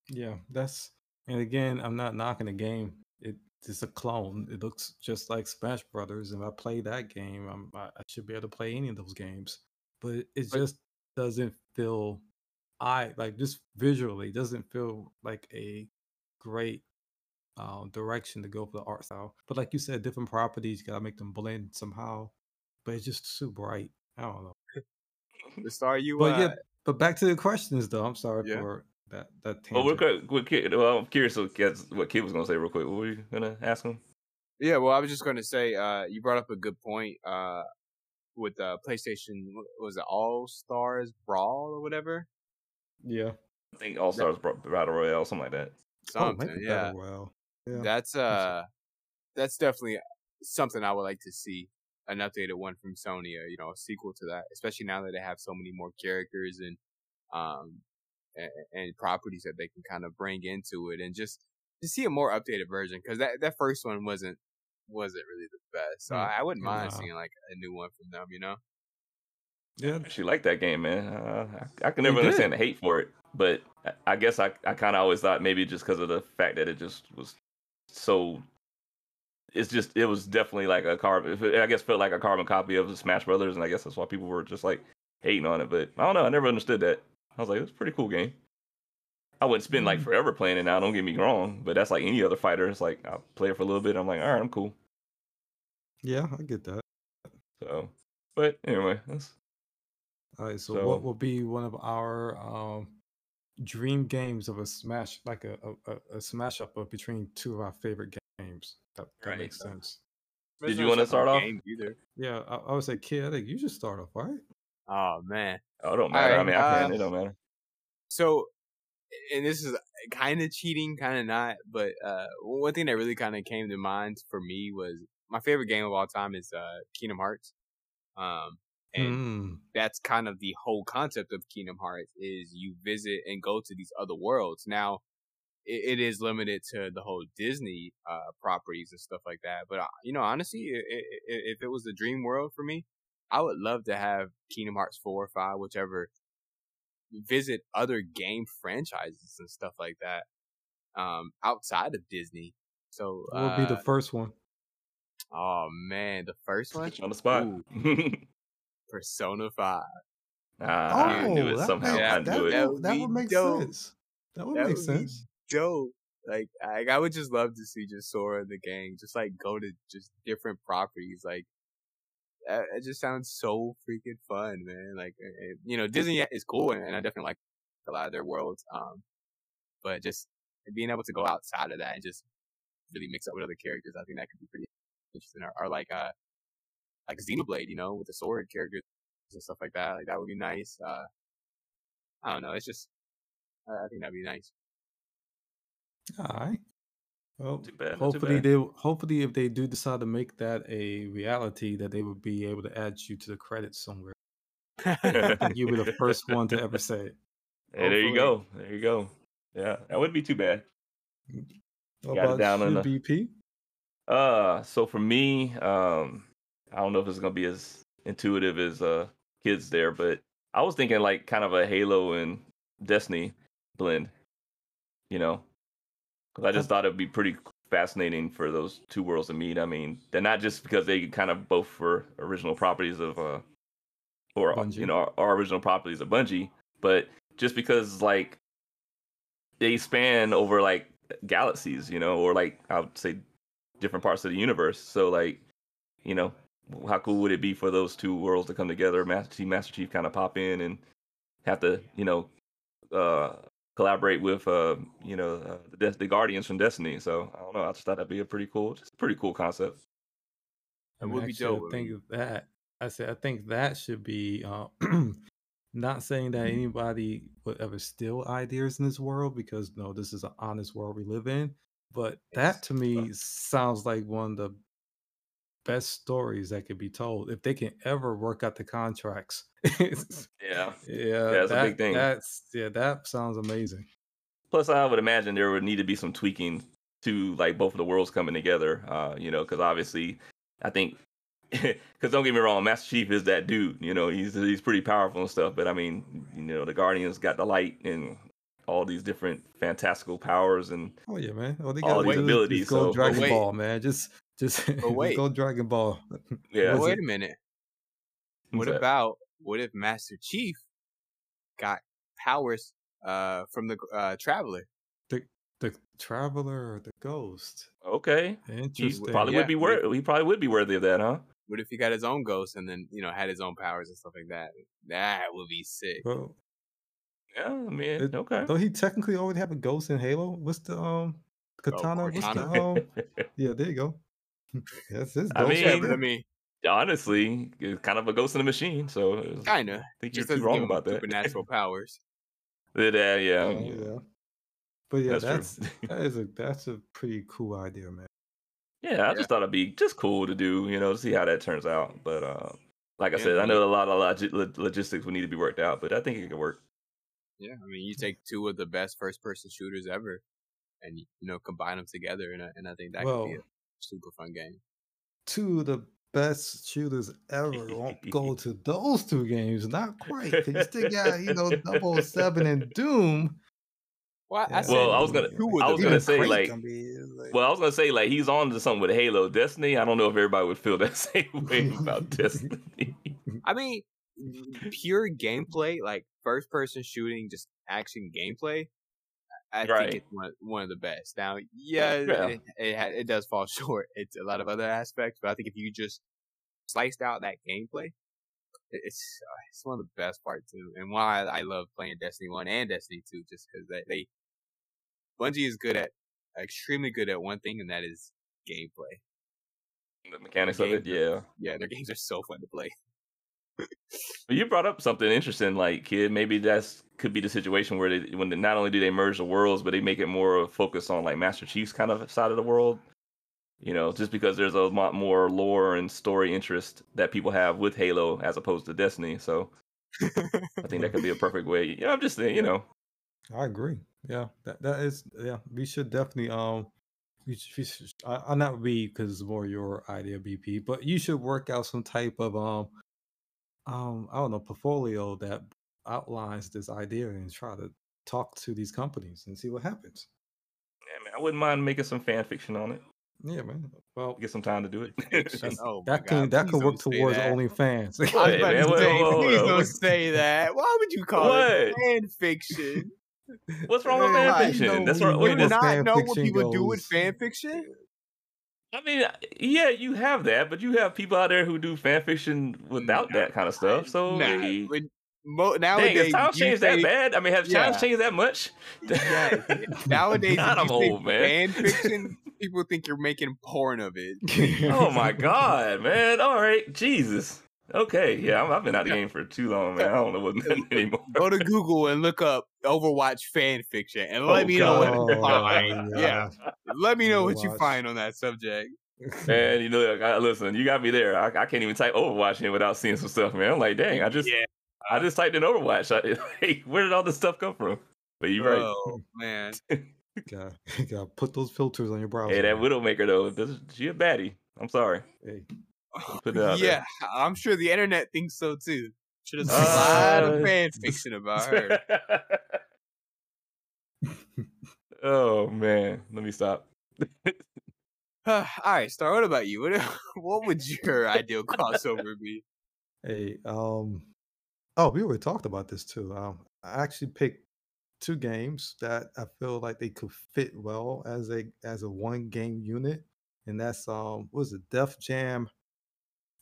Yeah, that's and again, I'm not knocking the game. It, it's a clone. It looks just like Smash Brothers. and If I play that game, I'm, I, I should be able to play any of those games. But it, just doesn't feel. I like just visually doesn't feel like a great uh, direction to go for the art style. But like you said, different properties, gotta make them blend somehow. But it's just too bright. I don't know. The star you But uh, yeah, but back to the questions though. I'm sorry Yeah. for that that Well, we're tangent. quick, what kid, well, I'm curious what kid, what kid was gonna say real quick. What were you gonna ask him? Yeah, well, I was just going to say, uh, you brought up a good point, uh, with uh, PlayStation. Was it All Stars Brawl or whatever? Yeah. I think All Stars Battle Royale, something like that. Oh, Something, maybe yeah. Battle Royale. Yeah. That's uh, that's definitely something I would like to see. An updated one from Sony, uh, you know, a sequel to that, especially now that they have so many more characters and um and, and properties that they can kind of bring into it, and just to see a more updated version because that that first one wasn't wasn't really the best. So Mm, I, I wouldn't mind nah. seeing like a new one from them, you know. Yeah. I actually like that game, man. Uh, I, I can never understand the hate for it, but I, I guess I, I kind of always thought maybe just because of the fact that it just was so. It's just it was definitely like a carbon. I guess felt like a carbon copy of the Smash Brothers, and I guess that's why people were just like hating on it. But I don't know. I never understood that. I was like, it's a pretty cool game. I wouldn't spend like Mm. forever playing it now. Don't get me wrong, but that's like any other fighter. It's like I'll play it for a little bit. I'm like, all right, I'm cool. Yeah, I get that. So, but anyway, that's All right, so, So- what will be one of our um, dream games of a smash, like a, a, a- a smash up of between two of our favorite games? That, that Right. makes sense. Did you wanna start off? Either. Yeah, I, I would say, kid, I think you should start off, right? Oh man. oh, it don't matter. I Alright, mean, I can. uh, It don't matter. So, and this is kind of cheating, kind of not, but uh, one thing that really kind of came to mind for me was my favorite game of all time is uh, Kingdom Hearts. Um, and Mm, that's kind of the whole concept of Kingdom Hearts is you visit and go to these other worlds. Now, it, it is limited to the whole Disney uh, properties and stuff like that. But uh, you know, honestly, i i if it was a dream world for me, I would love to have Kingdom Hearts four or five, whichever, visit other game franchises and stuff like that um, outside of Disney. So, what would be the uh, first one? oh man, the first one, on the spot. Persona Five. I Oh, knew it that somehow. makes- Yeah, I that, knew it. That would, would that would make dope. sense. That would That make would sense. dope. Like I, I would just love to see just Sora and the gang just like go to just different properties. Like that, it just sounds so freaking fun, man. Like uh, uh, you know, Disney is cool, and, and I definitely like a lot of their worlds. Um, but just being able to go outside of that and just really mix up with other characters, I think that could be pretty interesting. Or, or like uh, like Xenoblade, you know, with the sword characters and stuff like that. Like that would be nice. Uh, I don't know. It's just I I think that'd be nice. All right. Well, Too bad, not too hopefully bad. they hopefully if they do decide to make that a reality, that they would be able to add you to the credits somewhere. I think you'll be the first one to ever say it. Hey, there you go. There you go. Yeah, that wouldn't be too bad. What Got it down you, in the- BP? Uh, so for me, um, I don't know if it's gonna be as intuitive as uh kids there, but I was thinking like kind of a Halo and Destiny blend, you know, because I just thought it'd be pretty fascinating for those two worlds to meet. I mean, they're not just because they kind of both were original properties of uh, or Bungie. you know, our, our original properties of Bungie, but just because like they span over like galaxies, you know, or like I would say different parts of the universe. So like, you know, how cool would it be for those two worlds to come together? Master Chief, Master Chief kind of pop in and have to, you know, uh, collaborate with, uh, you know, uh, the, Des- the Guardians from Destiny. So I don't know. I just thought that'd be a pretty cool, just a pretty cool concept. It I mean, would be actually, dope. I think that I said I think that should be uh, not saying Mm-hmm. that anybody would ever steal ideas in this world because no, this is an honest world we live in. But that to me sounds like one of the best stories that could be told if they can ever work out the contracts. Yeah. yeah, that's a that- big thing. That's yeah, that sounds amazing. Plus, I would imagine there would need to be some tweaking to like both of the worlds coming together. Uh, you know, because obviously, I think, because don't get me wrong, Master Chief is that dude. You know, he's he's pretty powerful and stuff. But I mean, you know, the Guardians got the light and all these different fantastical powers and Oh yeah, man. All they got All these to do is abilities, go so- Dragon. Ball, man. Just just, just wait. go Dragon Ball. yeah. But wait it- a minute. What that? about what if Master Chief got powers uh from the uh traveler? The the Traveler or the Ghost? Okay, he Interesting. probably Yeah, would be we- worthy. He probably would be worthy of that, huh? What if he got his own ghost and then you know had his own powers and stuff like that? That would be sick. Well, Yeah, I mean, It- okay. don't he technically already have a ghost in Halo? What's the um Cortana? What's the um? Yeah, there you go. That's his I mean- Yeah, I mean, Honestly, it's kind of a ghost in the machine. So I kinda. I think you're too wrong about that. supernatural powers. Yeah, yeah, yeah. Oh, yeah. But yeah, That's that's, that is a that's a pretty cool idea, man. Yeah, I Yeah. just thought it'd be just cool to do, you know, to see how that turns out. But uh, like I Yeah, said, I know a lot of logi- lo- logistics would need to be worked out, but I think it could work. Yeah, I mean, you take two of the best first-person shooters ever, and you know combine them together, and I, and I think that could be Well- a super fun game. Two of the best shooters ever won't go to those two games. Not quite. you still got, you know, 007 and Doom. Well, I Yeah. Well, I was gonna- two I was gonna say, Quake, like- I mean, like- Well, I was gonna say like he's on to something with Halo, Destiny. I don't know if everybody would feel that same way about Destiny. I mean, pure gameplay, like first-person shooting, just action gameplay. I Right. think it's one, one of the best. Now, yeah, Yeah. It, it, it does fall short. It's a lot of other aspects, but I think if you just sliced out that gameplay, it's uh, it's one of the best parts too, and why I love playing Destiny One and Destiny Two, just because they, they Bungie is good at extremely good at one thing, and that is gameplay. the mechanics of it, yeah. Yeah, their games are so fun to play. You brought up something interesting, like kid. Maybe that's could be the situation where they, when they, not only do they merge the worlds, but they make it more of focus on like Master Chief's kind of side of the world. You know, just because there's a lot more lore and story interest that people have with Halo as opposed to Destiny. So I think that could be a perfect way. Yeah, I'm just saying, you know, I agree. Yeah, that that is. Yeah, we should definitely. Um, we should, I, I not we because it's more your idea, BP. But you should work out some type of um, um, I don't know, portfolio that outlines this idea and try to talk to these companies and see what happens. yeah, man, I wouldn't mind making some fan fiction on it. Yeah, man. Well, Get some time to do it. Oh that can God, that please can work towards that. OnlyFans. I was Hey, about to say, whoa, whoa, please whoa. don't say that. Why would you call it fan fiction? What's wrong with Hey, fan I fiction? know That's when right. you Wait, You do not know what fiction people do with fan fiction? I mean, yeah, you have that, but you have people out there who do fan fiction without that kind of stuff. So Nah, maybe- when, mo- dang, has times changed that bad? I mean, have Yeah. times changed that much? Yeah, nowadays, God, I'm old, man. fan fiction, people think you're making porn of it. oh my god, man! All right, Jesus. Okay, yeah, I'm, I've been out of the game for too long, man. I don't know what's anymore. Go to Google and look up Overwatch fan fiction, and let Oh, me know what you Oh, find. Yeah, let me know what you find on that subject. Man, you know, I, listen, you got me there. I, I can't even type Overwatch in without seeing some stuff, man. I'm like, dang, I just, Yeah. I just typed in Overwatch. I, hey, where did all this stuff come from? But you're right. Oh man, gotta, gotta put those filters on your browser. Hey, that man. Widowmaker though, this, she a baddie. I'm sorry. Hey, Put it out there. yeah, I'm sure the internet thinks so too. Should have seen a lot Uh, of fan fiction about her. oh man, let me stop. All right, Star. What about you? What what would your ideal crossover be? Hey, um, oh, we already talked about this too. Um, I actually picked two games that I feel like they could fit well as a as a one game unit, and that's um, what was it Def Jam,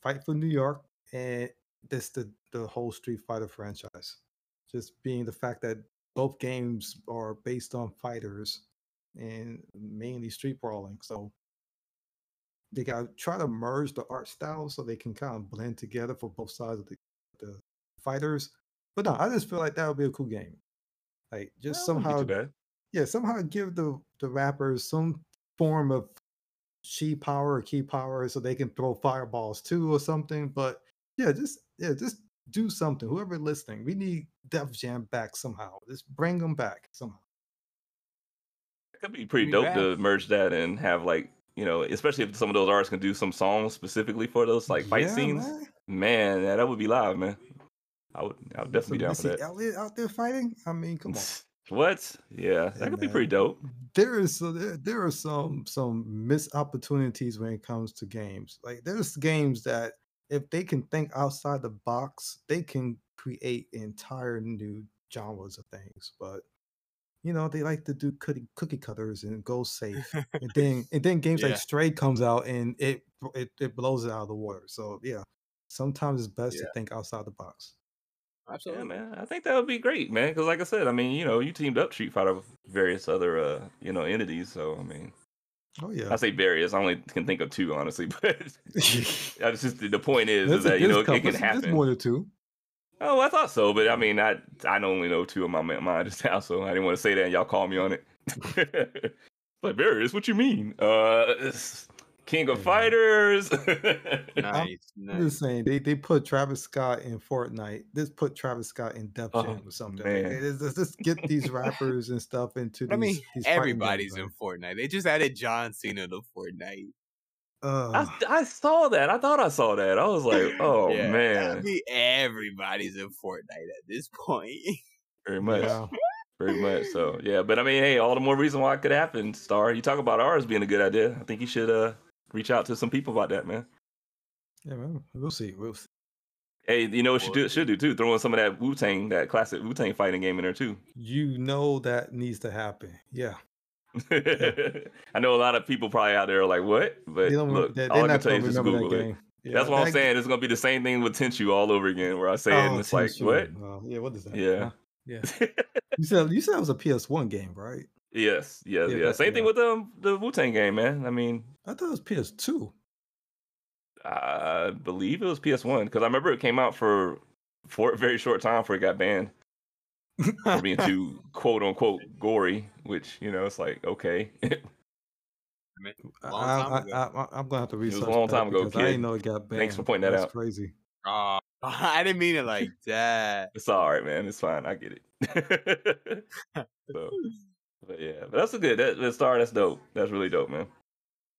Fight for New York, and this the the whole Street Fighter franchise. Just being the fact that both games are based on fighters and mainly street brawling, so they got to try to merge the art styles so they can kind of blend together for both sides of the, the fighters. But no, I just feel like that would be a cool game. Like just somehow, yeah, somehow give the the rappers some form of chi power or key power so they can throw fireballs too or something. But yeah, just yeah, just do something. Whoever listening, we need Def Jam back somehow. Just bring them back somehow. It could be pretty mean, dope rap. to merge that and have like you know, especially if some of those artists can do some songs specifically for those like fight Yeah, scenes. man. Man, yeah, that would be live, man. I would, I would definitely be down for that. Elliott out there fighting. I mean, come on. What? Yeah, that could be pretty dope. there is so there, there are some some missed opportunities when it comes to games. Like there's games that if they can think outside the box, they can create entire new genres of things. But you know they like to do cookie cookie cutters and go safe. and then and then games Yeah. like Stray comes out and it, it it blows it out of the water. So yeah, sometimes it's best Yeah. to think outside the box. Yeah, man. I think that would be great, man. Because like I said, I mean, you know, you teamed up Street Fighter with various other, uh, you know, entities. So I mean, Oh yeah. I say various. I only can think of two, honestly. But I just the point is, is that you know it couple- can there's- happen. There's more than two. Oh, I thought so, but I mean, I I only know two of my mind just now, so I didn't want to say that. and Y'all call me on it. but various, what you mean? Uh, King of Yeah. Fighters. Nice. I'm nice. just saying they, they put Travis Scott in Fortnite. This put Travis Scott in Def Oh, Jam or something. man. Let's, let's just get these rappers and stuff into. But I mean, these, these games, everybody's in. Fortnite. They just added John Cena to Fortnite. Uh, I, I saw that. I thought I saw that. I was like, oh Yeah, I man, mean, everybody's in Fortnite at this point. very much. yeah. Very much so. Yeah, but I mean, hey, all the more reason why it could happen, Star. You talk about ours being a good idea. I think you should uh reach out to some people about that, man. yeah, man. We'll see. We'll see. Hey, you know what you do should do too? Throw in some of that Wu Tang, that classic Wu Tang fighting game in there too. You know that needs to happen. Yeah. I know a lot of people probably out there are like, what? But They don't, look, they, all they're I can tell you is just Google that it. Yeah, That's what I'm that- saying. It's gonna be the same thing with Tenchu all over again, where I say it and Oh, it's like, what? Oh, yeah, what is that? Yeah. Huh? Yeah. You said you said it was a PS1 game, right? Yes, yes, Yeah, yeah. Same thing with um the Wu Tang game, man. I mean, I thought it was PS2. I believe it was PS1 because I remember it came out for for a very short time before it got banned for being too quote unquote gory, which you know it's like okay. I, I, I, I'm gonna have to research. It was a long time ago, because I didn't know it got banned. Thanks for pointing that That's out. Crazy. Oh, I didn't mean it like that. it's all right, man. It's fine. I get it. so, but yeah, but that's a good that, that star. That's dope. That's really dope, man.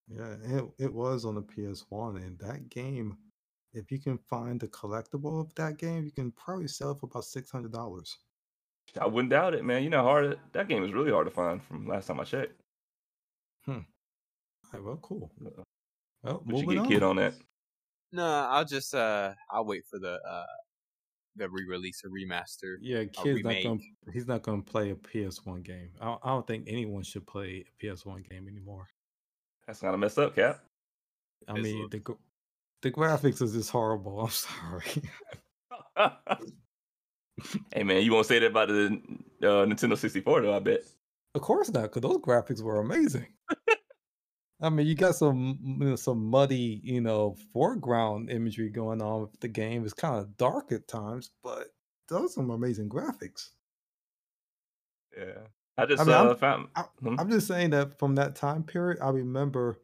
Yeah, it it was on the PS1, and that game, if you can find the collectible of that game, you can probably sell it for about six hundred dollars. I wouldn't doubt it, man. You know, how hard that game is really hard to find from last time I checked. Hmm. All right, well, cool. Uh, Well, What you get, on. kid, on that? No, I'll just uh, I'll wait for the uh, the re-release or remaster. Yeah, kid's not gonna. He's not gonna play a PS1 game. I don't, I don't think anyone should play a PS1 game anymore. That's kind of messed up, Cap. I It's mean, look- the the graphics is just horrible. I'm sorry. hey, man, you won't say that about the uh, Nintendo 64, though. I bet. Of course not, because those graphics were amazing. I mean, you got some you know, some muddy, you know, foreground imagery going on with the game. It's kind of dark at times, but those are some amazing graphics. Yeah. I just mean, I'm- uh, found. I- Hmm? I'm just saying that from that time period, I remember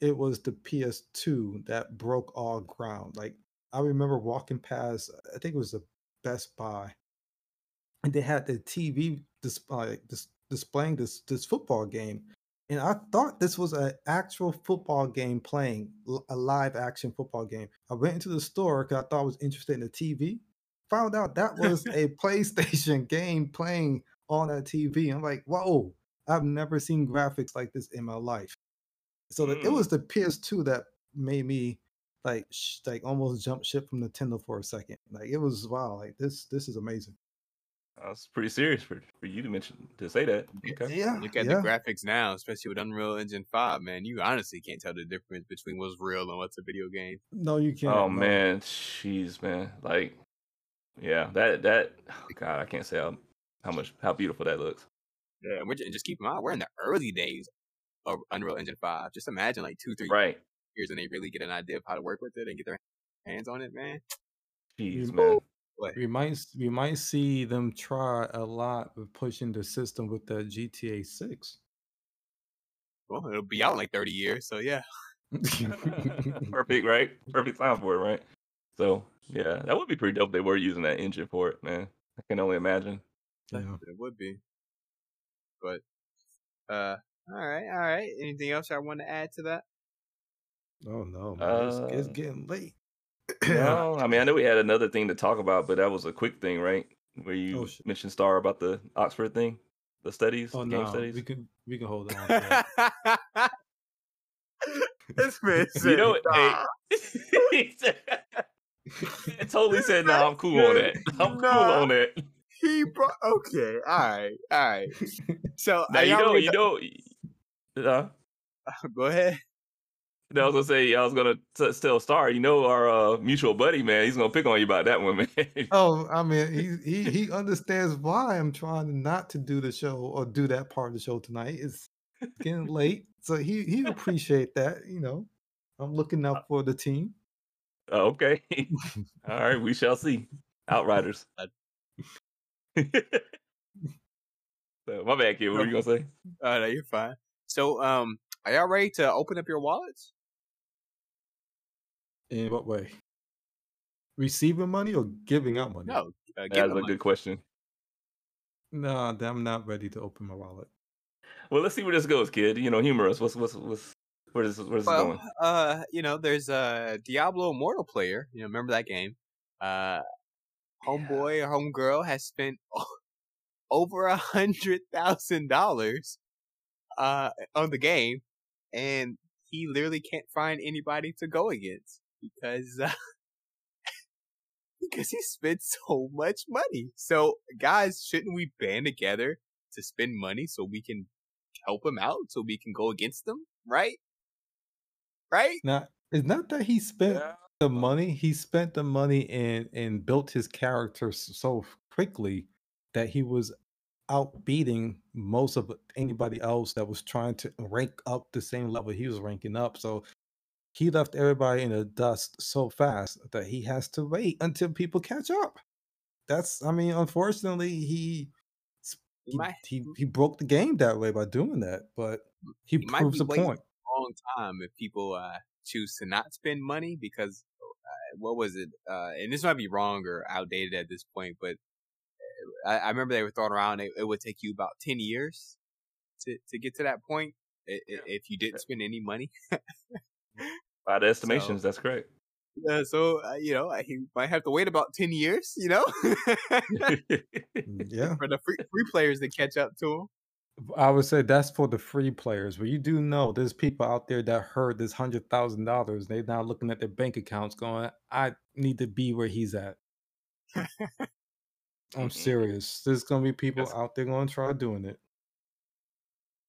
it was the PS2 that broke all ground. Like I remember walking past, I think it was a Best Buy, and they had the TV display dis- displaying this this football game, and I thought this was an actual football game playing, a live action football game. I went into the store because I thought I was interested in the TV. Found out that was a PlayStation game playing on that TV. I'm like, whoa, I've never seen graphics like this in my life. So that it Mm. was the PS2 that made me like sh- like almost jump ship from Nintendo for a second. Like it was wow, like this this is amazing. That's pretty serious for, for you to mention to say that. Okay. Yeah, Look at yeah. the graphics now, especially with Unreal Engine Five. Man, you honestly can't tell the difference between what's real and what's a video game. No, you can't. Oh no. man, jeez, man. Like, yeah, that that. oh, God, I can't say how, how much how beautiful that looks. Yeah, and, we're, and just keep in mind we're in the early days of Unreal Engine Five. Just imagine like two, three Right. years, and they really get an idea of how to work with it and get their hands on it. Man, Jeez, You- man. What? We might we might see them try a lot with pushing the system with the GTA Six. well, it'll be out in like thirty years, so yeah. Perfect, right? Perfect time for it, right? So yeah, that would be pretty dope. if They were using that engine for it, man. I can only imagine. yeah. It would be. But uh all right, all right. Anything else I want to add to that? Oh no, man. it's, it's Uh, getting late. No, I mean I know we had another thing to talk about, but that was a quick thing, right? Where you Oh, mentioned Star about the Oxford thing, the studies, oh game no, studies. we can we can hold on. To that. this man You know, said, hey, he totally said, "No, I'm cool on that. I'm cool on that." he brought. Okay, all right, all right. So Now are you know, you know. Uh, Go ahead. I was gonna say, I was gonna t- tell Star. You know, our uh, mutual buddy, man. He's gonna pick on you about that one, man. Oh, I mean, he he he understands why I'm trying not to do the show or do that part of the show tonight. It's getting late, so he he appreciate that. You know, I'm looking out for the team. Oh, okay. All right, we shall see. Outriders. Uh, so, my bad, kid. What were you gonna say? Oh no, you're fine. So, um, are y'all ready to open up your wallets? In what way? Receiving money or giving out money? No, uh, That's a money. good question. No, I'm not ready to open my wallet. Well, let's see where this goes, kid. You know, humor us. What's what's what's where is where's Well, going? uh, you know, there's a Diablo Immortal player. You know, remember that game? Uh, homeboy or homegirl has spent over a hundred thousand dollars uh on the game, and he literally can't find anybody to go against because uh, because he spent so much money. So, guys, shouldn't we band together to spend money so we can help him out, so we can go against them, right? Right? Not it's not that he spent Yeah. the money. He spent the money and and built his character so quickly that he was outbeating most of anybody else that was trying to rank up the same level he was ranking up. So he left everybody in the dust so fast that he has to wait until people catch up. That's, I mean, unfortunately, he He he, might- he, he broke the game that way by doing that, but he He might proves be a point. long time if people uh, choose to not spend money because uh, what was it? Uh, and this might be wrong or outdated at this point, but uh, I, I remember they were throwing around it, it would take you about ten years to to get to that point Yeah. if you didn't spend any money. By the estimations, that's correct. Uh, so uh, you know he might have to wait about ten years, you know, Mm, Yeah. for the free, free players to catch up to him. I would say that's for the free players, but you do know there's people out there that heard this hundred thousand dollars. They're now looking at their bank accounts, going, "I need to be where he's at." I'm serious. There's gonna be people That's- out there going to try doing it.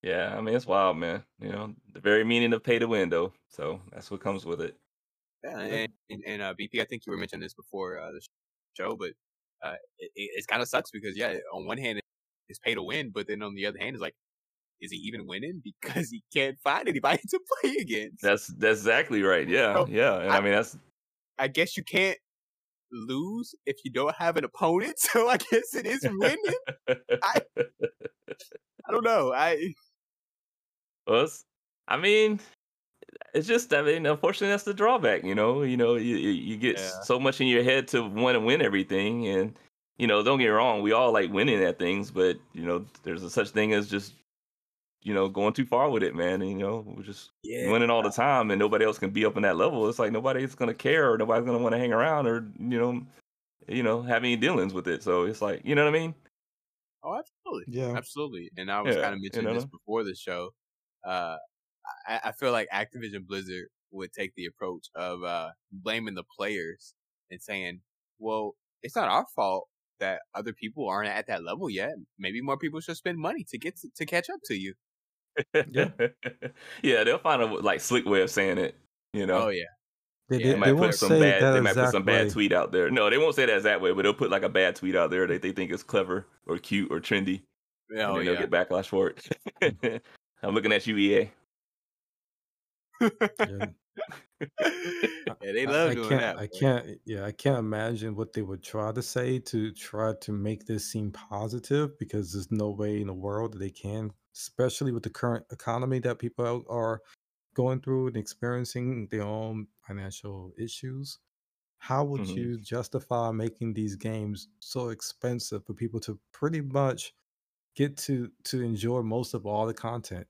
Yeah, I mean it's wild, man. You know, the very meaning of pay to win, though. So that's what comes with it. Yeah, and, and, and uh, BP, I think you were mentioning this before uh, the show, but uh, it, it, it kind of sucks because yeah, on one hand it's pay to win, but then on the other hand it's like, is he even winning because he can't find anybody to play against? That's that's exactly right. Yeah, So, yeah. And I, I- mean that's I guess you can't lose if you don't have an opponent, so I guess it is winning. I, I don't know. I Well, I mean, it's just I mean, unfortunately, that's the drawback. You know, you know, you you you get Yeah. so much in your head to want to win everything, and you know, don't get me wrong, we all like winning at things, but you know, there's a such thing as just you know going too far with it, man. And you know, we're just yeah, winning all the time, and nobody else can be up in that level. It's like nobody's gonna care, or nobody's gonna want to hang around, or you know, you know, have any dealings with it. So it's like, you know what I mean? Oh, absolutely. Yeah. Absolutely. And I was Yeah, kind of you mentioning this before the show. Uh, I, I feel like Activision Blizzard would take the approach of uh, blaming the players and saying, well, it's not our fault that other people aren't at that level yet. Maybe more people should spend money to get to, to catch up to you. Yeah. yeah, they'll find a like slick way of saying it. You know, Oh, yeah. They, Yeah, they, they they might put won't some bad. They might put exact some bad way. tweet out there. No, they won't say that that way, but they'll put like a bad tweet out there that they think is clever or cute or trendy, and Oh, then they'll get backlash for it. I'm looking at you, EA. Yeah. yeah, they I- love I, doing can't, that. I boy. can't. Yeah, I can't imagine what they would try to say to try to make this seem positive because there's no way in the world that they can, especially with the current economy that people are going through and experiencing their own financial issues. How would Mhm. you justify making these games so expensive for people to pretty much get to to enjoy most of all the content?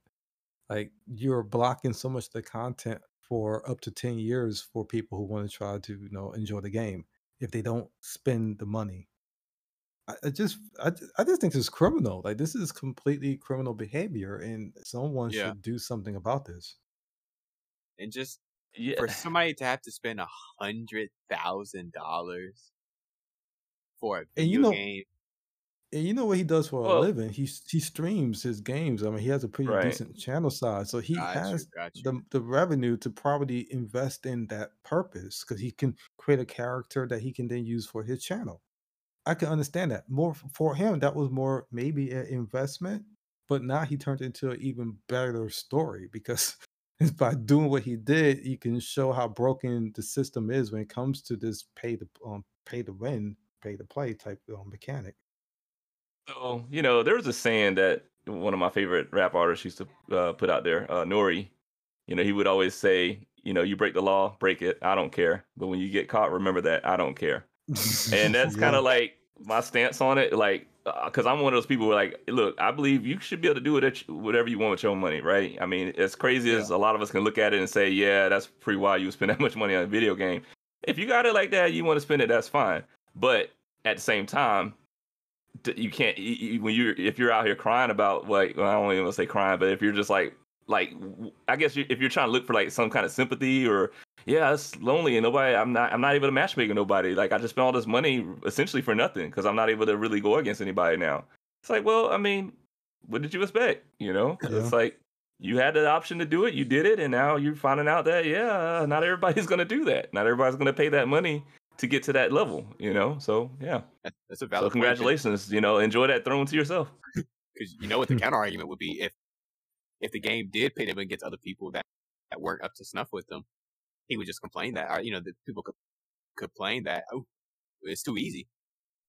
Like you're blocking so much of the content for up to 10 years for people who want to try to you know enjoy the game if they don't spend the money i, I just I, I just think this is criminal like this is completely criminal behavior and someone Yeah. should do something about this And just Yeah, for somebody to have to spend a hundred thousand dollars for a And you video know- game And you know what he does for a living? He he streams his games. I mean, he has a pretty Right. decent channel size, so he Got has you. the the revenue to probably invest in that purpose because he can create a character that he can then use for his channel. I can understand that. More for him, that was more maybe an investment, but now he turned into an even better story because by doing what he did, you can show how broken the system is when it comes to this pay to um, pay to win, pay to play type um, mechanic. So, you know, there was a saying that one of my favorite rap artists used to uh, put out there, uh, Nori. You know, he would always say, you know, you break the law, break it. I don't care. But when you get caught, remember that I don't care. And that's kind of like my stance on it. Like, because I'm one of those people who are like, look, I believe you should be able to do it whatever you want with your own money, right? I mean, as crazy as a lot of us can look at it and say, yeah, that's pretty wild. You spend that much money on a video game. If you got it like that, you want to spend it, that's fine. But at the same time, you can't you, you- when you're if you're out here crying about like well, I don't even want to say crying, but if you're just like like I guess you, if you're trying to look for like some kind of sympathy or yeah, it's lonely and nobody I'm not I'm not able to matchmake with nobody. Like I just spent all this money essentially for nothing because I'm not able to really go against anybody now. It's like well, I mean, what did you expect? You know, Yeah. it's like you had the option to do it, you did it, and now you're finding out that yeah, not everybody's gonna do that. Not everybody's gonna pay that money to get to that level. You know, so yeah. That's a So valid. congratulations, you know, enjoy that throne to yourself. Because you know what the counter argument would be if if the game did pay them against other people that, that weren't up to snuff with them, he would just complain that or, you know the people could complain that oh it's too easy.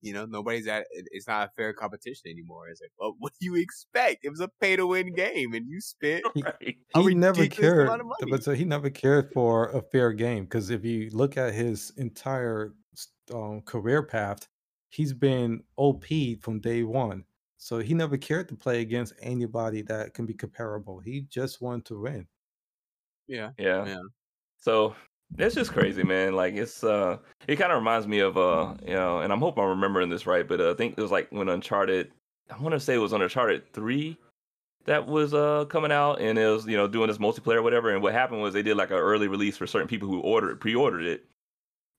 You know, nobody's at. It's not a fair competition anymore. It's like, well, what do you expect? It was a pay to win game, and you spent. Right. a he never ridiculous cared, amount of money. but so he never cared for a fair game because if you look at his entire um, career path, he's been OP from day one. So he never cared to play against anybody that can be comparable. He just wanted to win. Yeah, Yeah. Yeah. So it's just crazy, man. Like it's uh it kind of reminds me of uh you know, and I'm hoping I'm remembering this right, but uh, I think it was like when Uncharted I want to say it was Uncharted 3 that was uh coming out and it was, you know, doing this multiplayer or whatever and what happened was they did like an early release for certain people who ordered pre-ordered it.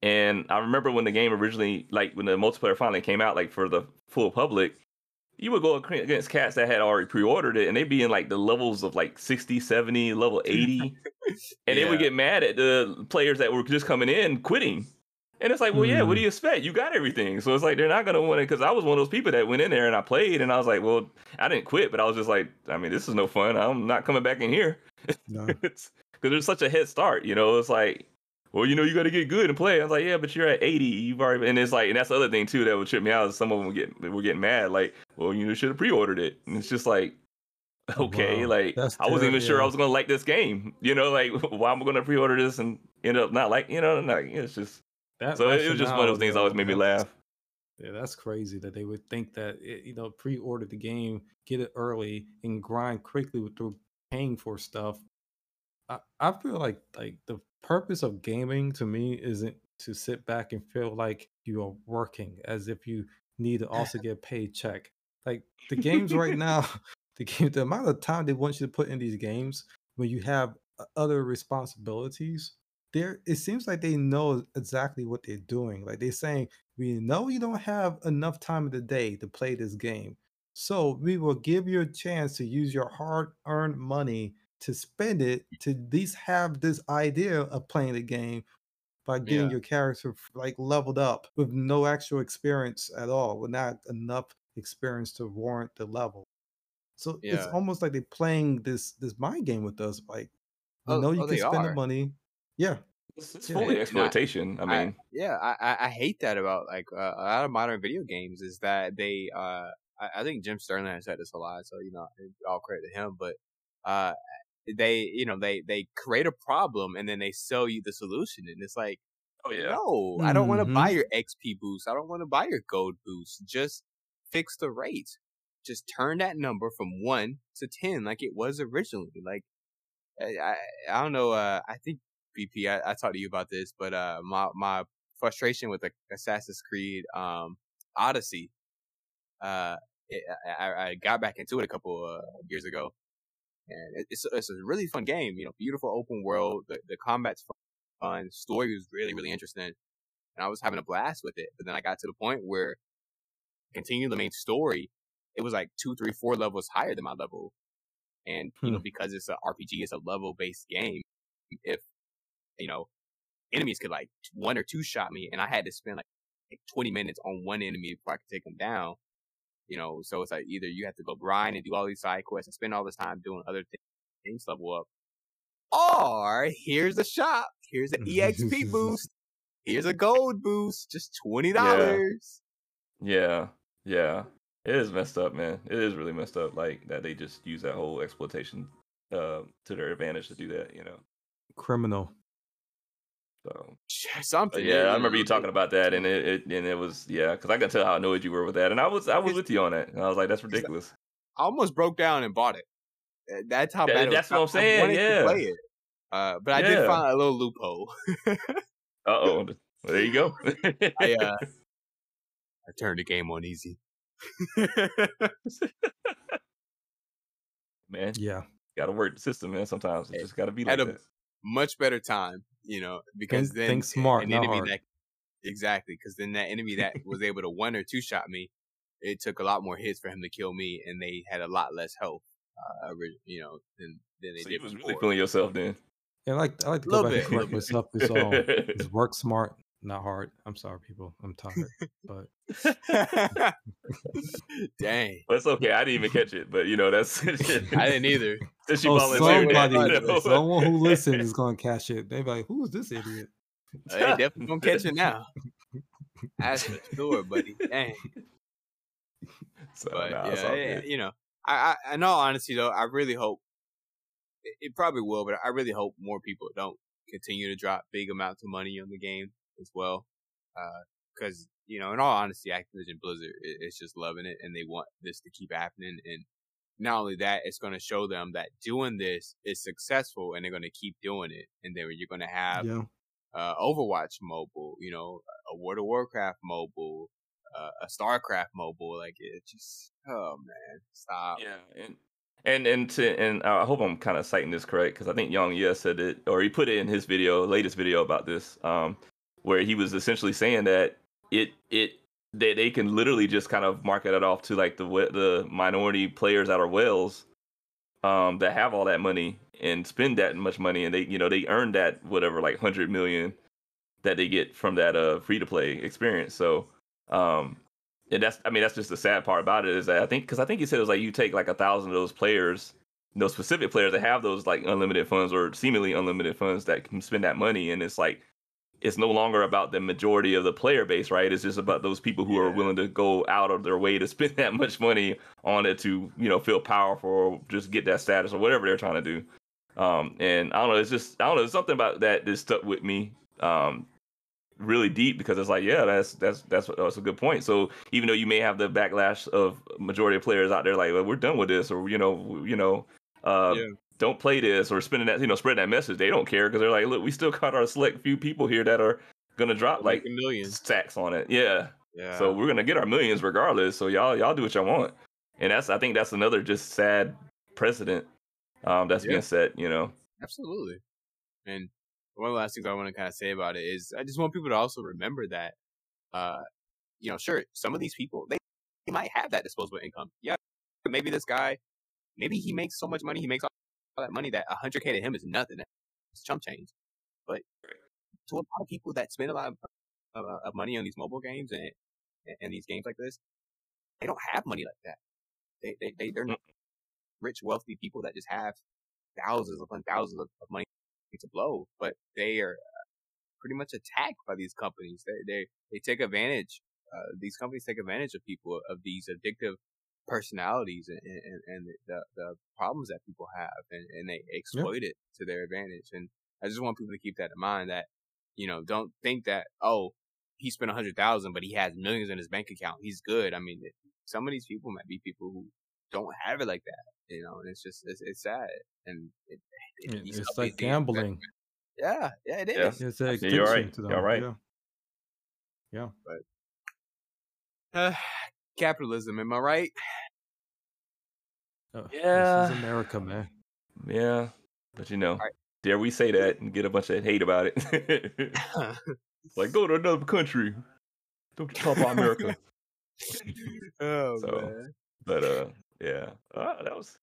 And I remember when the game originally like when the multiplayer finally came out like for the full public, you would go against cats that had already pre-ordered it and they'd be in like the levels of like 60 70 level 80 and they would get mad at the players that were just coming in quitting. And it's like well yeah what do hmm. you expect? You got everything. So it's like they're not going to want it because i was one of those people that went in there and i played and i was like well i didn't quit but i was just like i mean this is no fun. I'm not coming back in here. No. because there's such a head start you know? It's like well, you know, you got to get good and play. I was like, yeah, but you're at 80. You've already, and it's like, and that's the other thing too that would trip me out. Is some of them were getting, were getting mad. Like, well, you should have pre-ordered it. And it's just like, oh, okay, Wow. like That's I wasn't even sure I was gonna like this game. You know, like why am I gonna pre-order this and end up not like, you know, like it's just. That So it was just one of those things that though, always made me laugh. Yeah, that's crazy that they would think that it, you know pre-order the game, get it early, and grind quickly with- through paying for stuff. I, I feel like like the purpose of gaming to me isn't to sit back and feel like you are working as if you need to also get a paycheck. Like the games right now, the game, the amount of time they want you to put in these games when you have uh, other responsibilities, there it seems like they know exactly what they're doing. Like they're saying, we know you don't have enough time of the day to play this game. So we will give you a chance to use your hard-earned money to spend it to at least have this idea of playing the game by getting Yeah. your character like leveled up with no actual experience at all, with not enough experience to warrant the level. So it's almost like they're playing this this mind game with us. Like we Oh- know you oh, can they spend the money. Yeah. It's, it's Yeah. fully And I- exploitation. I mean, yeah, I, I I hate that about like uh, a lot of modern video games is that they uh I, I think Jim Sterling has said this a lot, so you know all credit to him, but uh they you know they they create a problem and then they sell you the solution and it's like oh yeah, no I don't want to buy your XP boost I don't want to buy your gold boost just fix the rate just turn that number from one to ten like it was originally like I I, I don't know uh I think BP I, I talked to you about this but uh my my frustration with the Assassin's Creed um Odyssey uh it, I, I- I got back into it a couple uh, years ago and it's it's a really fun game you know beautiful open world the the combat's fun story was really really interesting and I was having a blast with it but then I got to the point where continue the main story, it was like two, three, four levels higher than my level. And you know, Hmm. because it's a RPG, it's a level based game. If you know, enemies could like one or two shot me, and I had to spend like, like 20 minutes on one enemy before I could take them down. You know, so it's like either you have to go grind and do all these side quests and spend all this time doing other things to level up, or here's a shop, here's an EXP boost, here's a gold boost, just twenty dollars. Yeah, yeah. It is messed up, man. It is really messed up. Like that they just use that whole exploitation uh, to their advantage to do that. You know. Criminal. So Something. yeah, I remember you talking about that, and it, it and it was yeah, because I can tell how annoyed you were with that, and I was I was It's- with you on that. And I was like, that's ridiculous. I almost broke down and bought it. Uh, That's how Yeah, bad. it was. that's what I'm I- I saying, to yeah. play it. Uh, but I did find a little loophole. Uh oh, well, there you go. I uh, I turned the game on easy. man, Yeah. got to work the system, man. Sometimes it Hey, just got to be had like a- that. Much better time, you know, because Think- then think smart, an not enemy hard. that exactly because then that enemy that was able to one or two shot me, it took a lot more hits for him to kill me, and they had a lot less health. Uh, you know, than than they So did you was really before. feeling yourself then. Yeah, I like I like to Little go back bit, and correct little myself. It's all it's work smart, not hard. I'm sorry, people. I'm tired, but Dang, But it's okay. I didn't even catch it, but you know that's. I didn't either. Since you oh, volunteered somebody, you know. someone who listens is gonna catch it. They be like, "Who is this idiot?" They definitely gonna catch it now. That's for sure, buddy. Dang. So, But nah, yeah, yeah, you know, I, I, in all honesty though, I really hope it, it probably will, but I really hope more people don't continue to drop big amounts of money on the game as well. Uh, cause, you know, in all honesty, Activision Blizzard i- is just loving it and they want this to keep happening. And not only that, it's going to show them that doing this is successful and they're going to keep doing it. And then you're going to have Yeah, uh, Overwatch mobile, you know, a World of Warcraft mobile, uh, a StarCraft mobile. Like it just, oh man, stop. Yeah, and and and to and I hope I'm kind of citing this correct because I think Young Yes said it, or he put it in his video, latest video about this, um, where he was essentially saying that it it they they can literally just kind of market it off to like the the minority players that are whales, um, that have all that money and spend that much money, and they you know they earn that whatever like hundred million that they get from that uh free to play experience. So um and that's I mean that's just the sad part about it is that I think because I think he said it was like you take like a thousand of those players, those specific players that have those like unlimited funds or seemingly unlimited funds that can spend that money, and it's like it's no longer about the majority of the player base, right? It's just about those people who are willing to go out of their way to spend that much money on it to you know feel powerful or just get that status or whatever they're trying to do. Um, and I don't know, it's just I don't know, it's something about that that stuck with me. Um, really deep because it's like, yeah, that's that's that's that's a good point. So even though you may have the backlash of majority of players out there, like well, we're done with this, or you know, you know, uh, Yeah. Don't play this, or spending that, you know, spreading that message, they don't care because they're like, look, we still got our select few people here that are gonna drop like millions. stacks on it, yeah. Yeah. So we're gonna get our millions regardless. So y'all y'all do what y'all want, and that's I think that's another just sad precedent um, that's Yeah. being set, you know. Absolutely. And one of the last things I want to kind of say about it is I just want people to also remember that, uh, you know, sure, some of these people, they, they might have that disposable income. Yeah. Maybe this guy, maybe he makes so much money, he makes all that money that 100K to him is nothing. It's chump change. But to a lot of people that spend a lot of, of, of money on these mobile games and, and these games like this, they don't have money like that. They, they, they, they're not rich, wealthy people that just have thousands upon thousands of, of money to blow, but they are uh, pretty much attacked by these companies. They they they take advantage. Uh, these companies take advantage of people of these addictive personalities and and, and the the problems that people have, and, and they exploit it to their advantage. And I just want people to keep that in mind. That you know, don't think that oh he spent a hundred thousand, but he has millions in his bank account. He's good. I mean, some of these people might be people who don't have it like that. You know, and it's just it's, it's sad. And it, it, It- it's like gambling. yeah, yeah, it is. Yeah. It's a Yeah, you're right. addiction to You're right. Yeah. Uh, capitalism, am I right? Uh, Yeah. This is America, man. Yeah, but you know, Right. dare we say that and get a bunch of hate about it? like, go to another country. Don't talk about America. oh So, man. But uh, yeah, uh, that was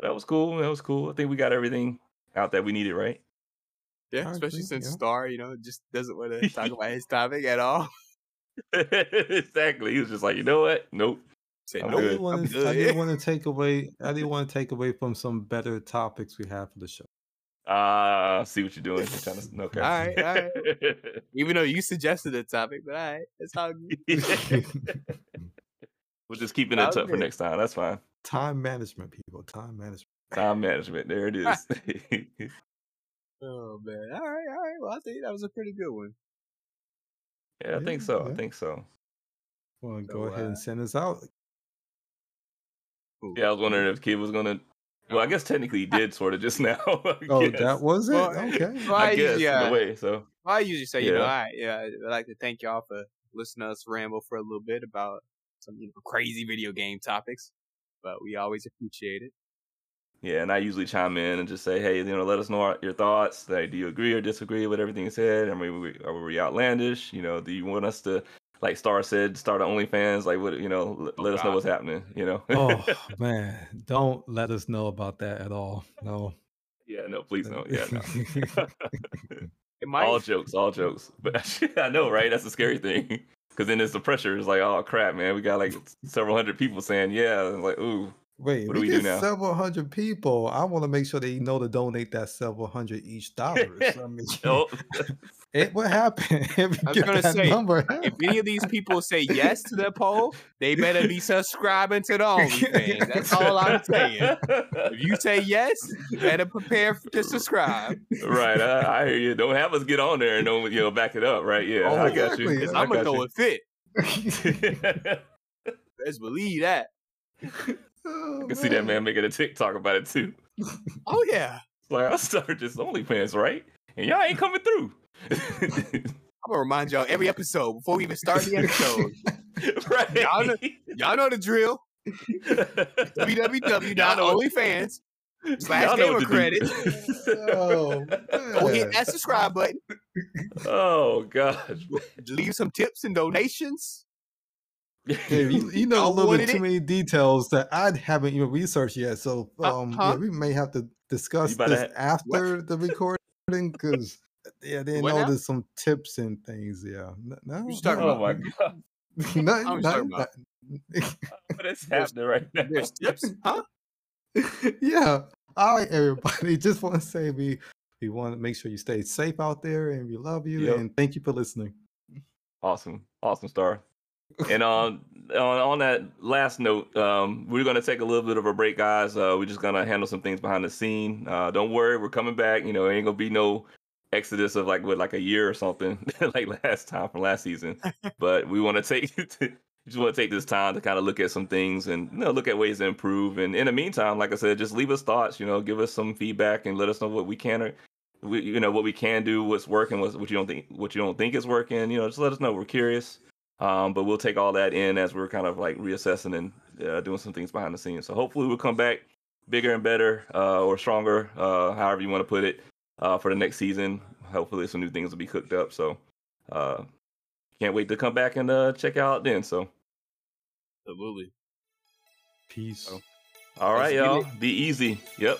that was cool. That was cool. I think we got everything out that we needed, right? Yeah, especially agree, since yeah. Star, you know, just doesn't want to talk about his topic at all. exactly. He was just like, you know what? Nope. Say I'm I nope, good. didn't I'm want to. I didn't want to take away. I didn't want to take away from some better topics we have for the show. Ah, see what you're doing. You're trying to, okay. All right, all right. Even though you suggested the topic, but all right, it's all good. we'll just keep it up for next time. That's fine. Time management, people. Time management. Time management. There it is. Oh man. All right, all right. Well, I think that was a pretty good one. Yeah, I think Yeah, so. I think so. Well, So, go ahead uh, and send us out. Yeah, I was wondering if Kid was gonna. Well, I guess technically he did sort of just now. I Oh, guess. that was it. Well, okay. well, I I guess usually, in a way. So Well, I usually say, you know, Yeah. all right, yeah, I'd like to thank y'all for listening to us ramble for a little bit about some, you know, crazy video game topics, but we always appreciate it. Yeah, and I usually chime in and just say, hey, you know, let us know our, your thoughts. Like, do you agree or disagree with everything you said? I mean, we, are we outlandish? You know, do you want us to, like Star said, start an OnlyFans? Like, what? You know, let, Oh, let us know what's happening. You know. oh man, don't let us know about that at all. No. yeah, no, please no. Yeah, no. It might, all jokes, all jokes. But I know, right? That's the scary thing. Because then it's the pressure. It's like, oh crap, man, we got like several hundred people saying yeah. And like, ooh, Wait, What do we, we do get now? several hundred people. I want to make sure they know to donate that several hundred each dollars. I mean, it, what happened? If I was gonna say, number, if any of these people say yes to the poll, they better be subscribing to the OnlyFans. That's all I'm saying. If you say yes, you better prepare to subscribe. right. I, I hear you. Don't have us get on there and don't you know back it up. Right? Yeah, Oh, I got you. exactly. I I'm gonna got throw you. a fit. Let's believe that. Oh, I can see that man making a TikTok about it too. Oh yeah. It's like I started this OnlyFans, right? And y'all ain't coming through. I'm gonna remind y'all every episode before we even start the episode. right. Y'all know- Y'all know the drill. www.onlyfans slash Y'all know gamer what to do. credits. Oh, Go hit that subscribe button. oh gosh. Leave some tips and donations. Yeah, you, you know a little bit too it. many details that I haven't even researched yet. So Uh, um, huh? yeah, we may have to discuss this ha- after the recording because yeah, they What know there's some tips and things. Yeah, N- no, You talking Oh about? my god. nothing, I'm talking about- nothing. What is happening right now? There's tips, huh? yeah. All right, everybody. Just want to say we we want to make sure you stay safe out there, and we love you, Yep. and thank you for listening. Awesome, awesome star. And on on on that last note, um, we're gonna take a little bit of a break, guys. Uh, we're just gonna handle some things behind the scene. Uh, don't worry, we're coming back. You know, it ain't gonna be no exodus of like what like a year or something like last time from last season. but we want to take just want to take this time to kind of look at some things and you know look at ways to improve. And in the meantime, like I said, just leave us thoughts. You know, give us some feedback and let us know what we can or we, you know what we can do, what's working, what's, what you don't think what you don't think is working. You know, just let us know. We're curious. Um, but we'll take all that in as we're kind of like reassessing and uh, doing some things behind the scenes. So hopefully we'll come back bigger and better uh, or stronger, uh, however you want to put it, uh, for the next season. Hopefully some new things will be cooked up. So uh, can't wait to come back and uh, check out then. So Absolutely. Peace. Oh. all right, Let's y'all, be easy. Yep.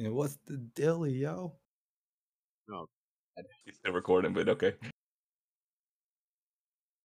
And what's the deal, yo? Oh, he's still recording, but okay.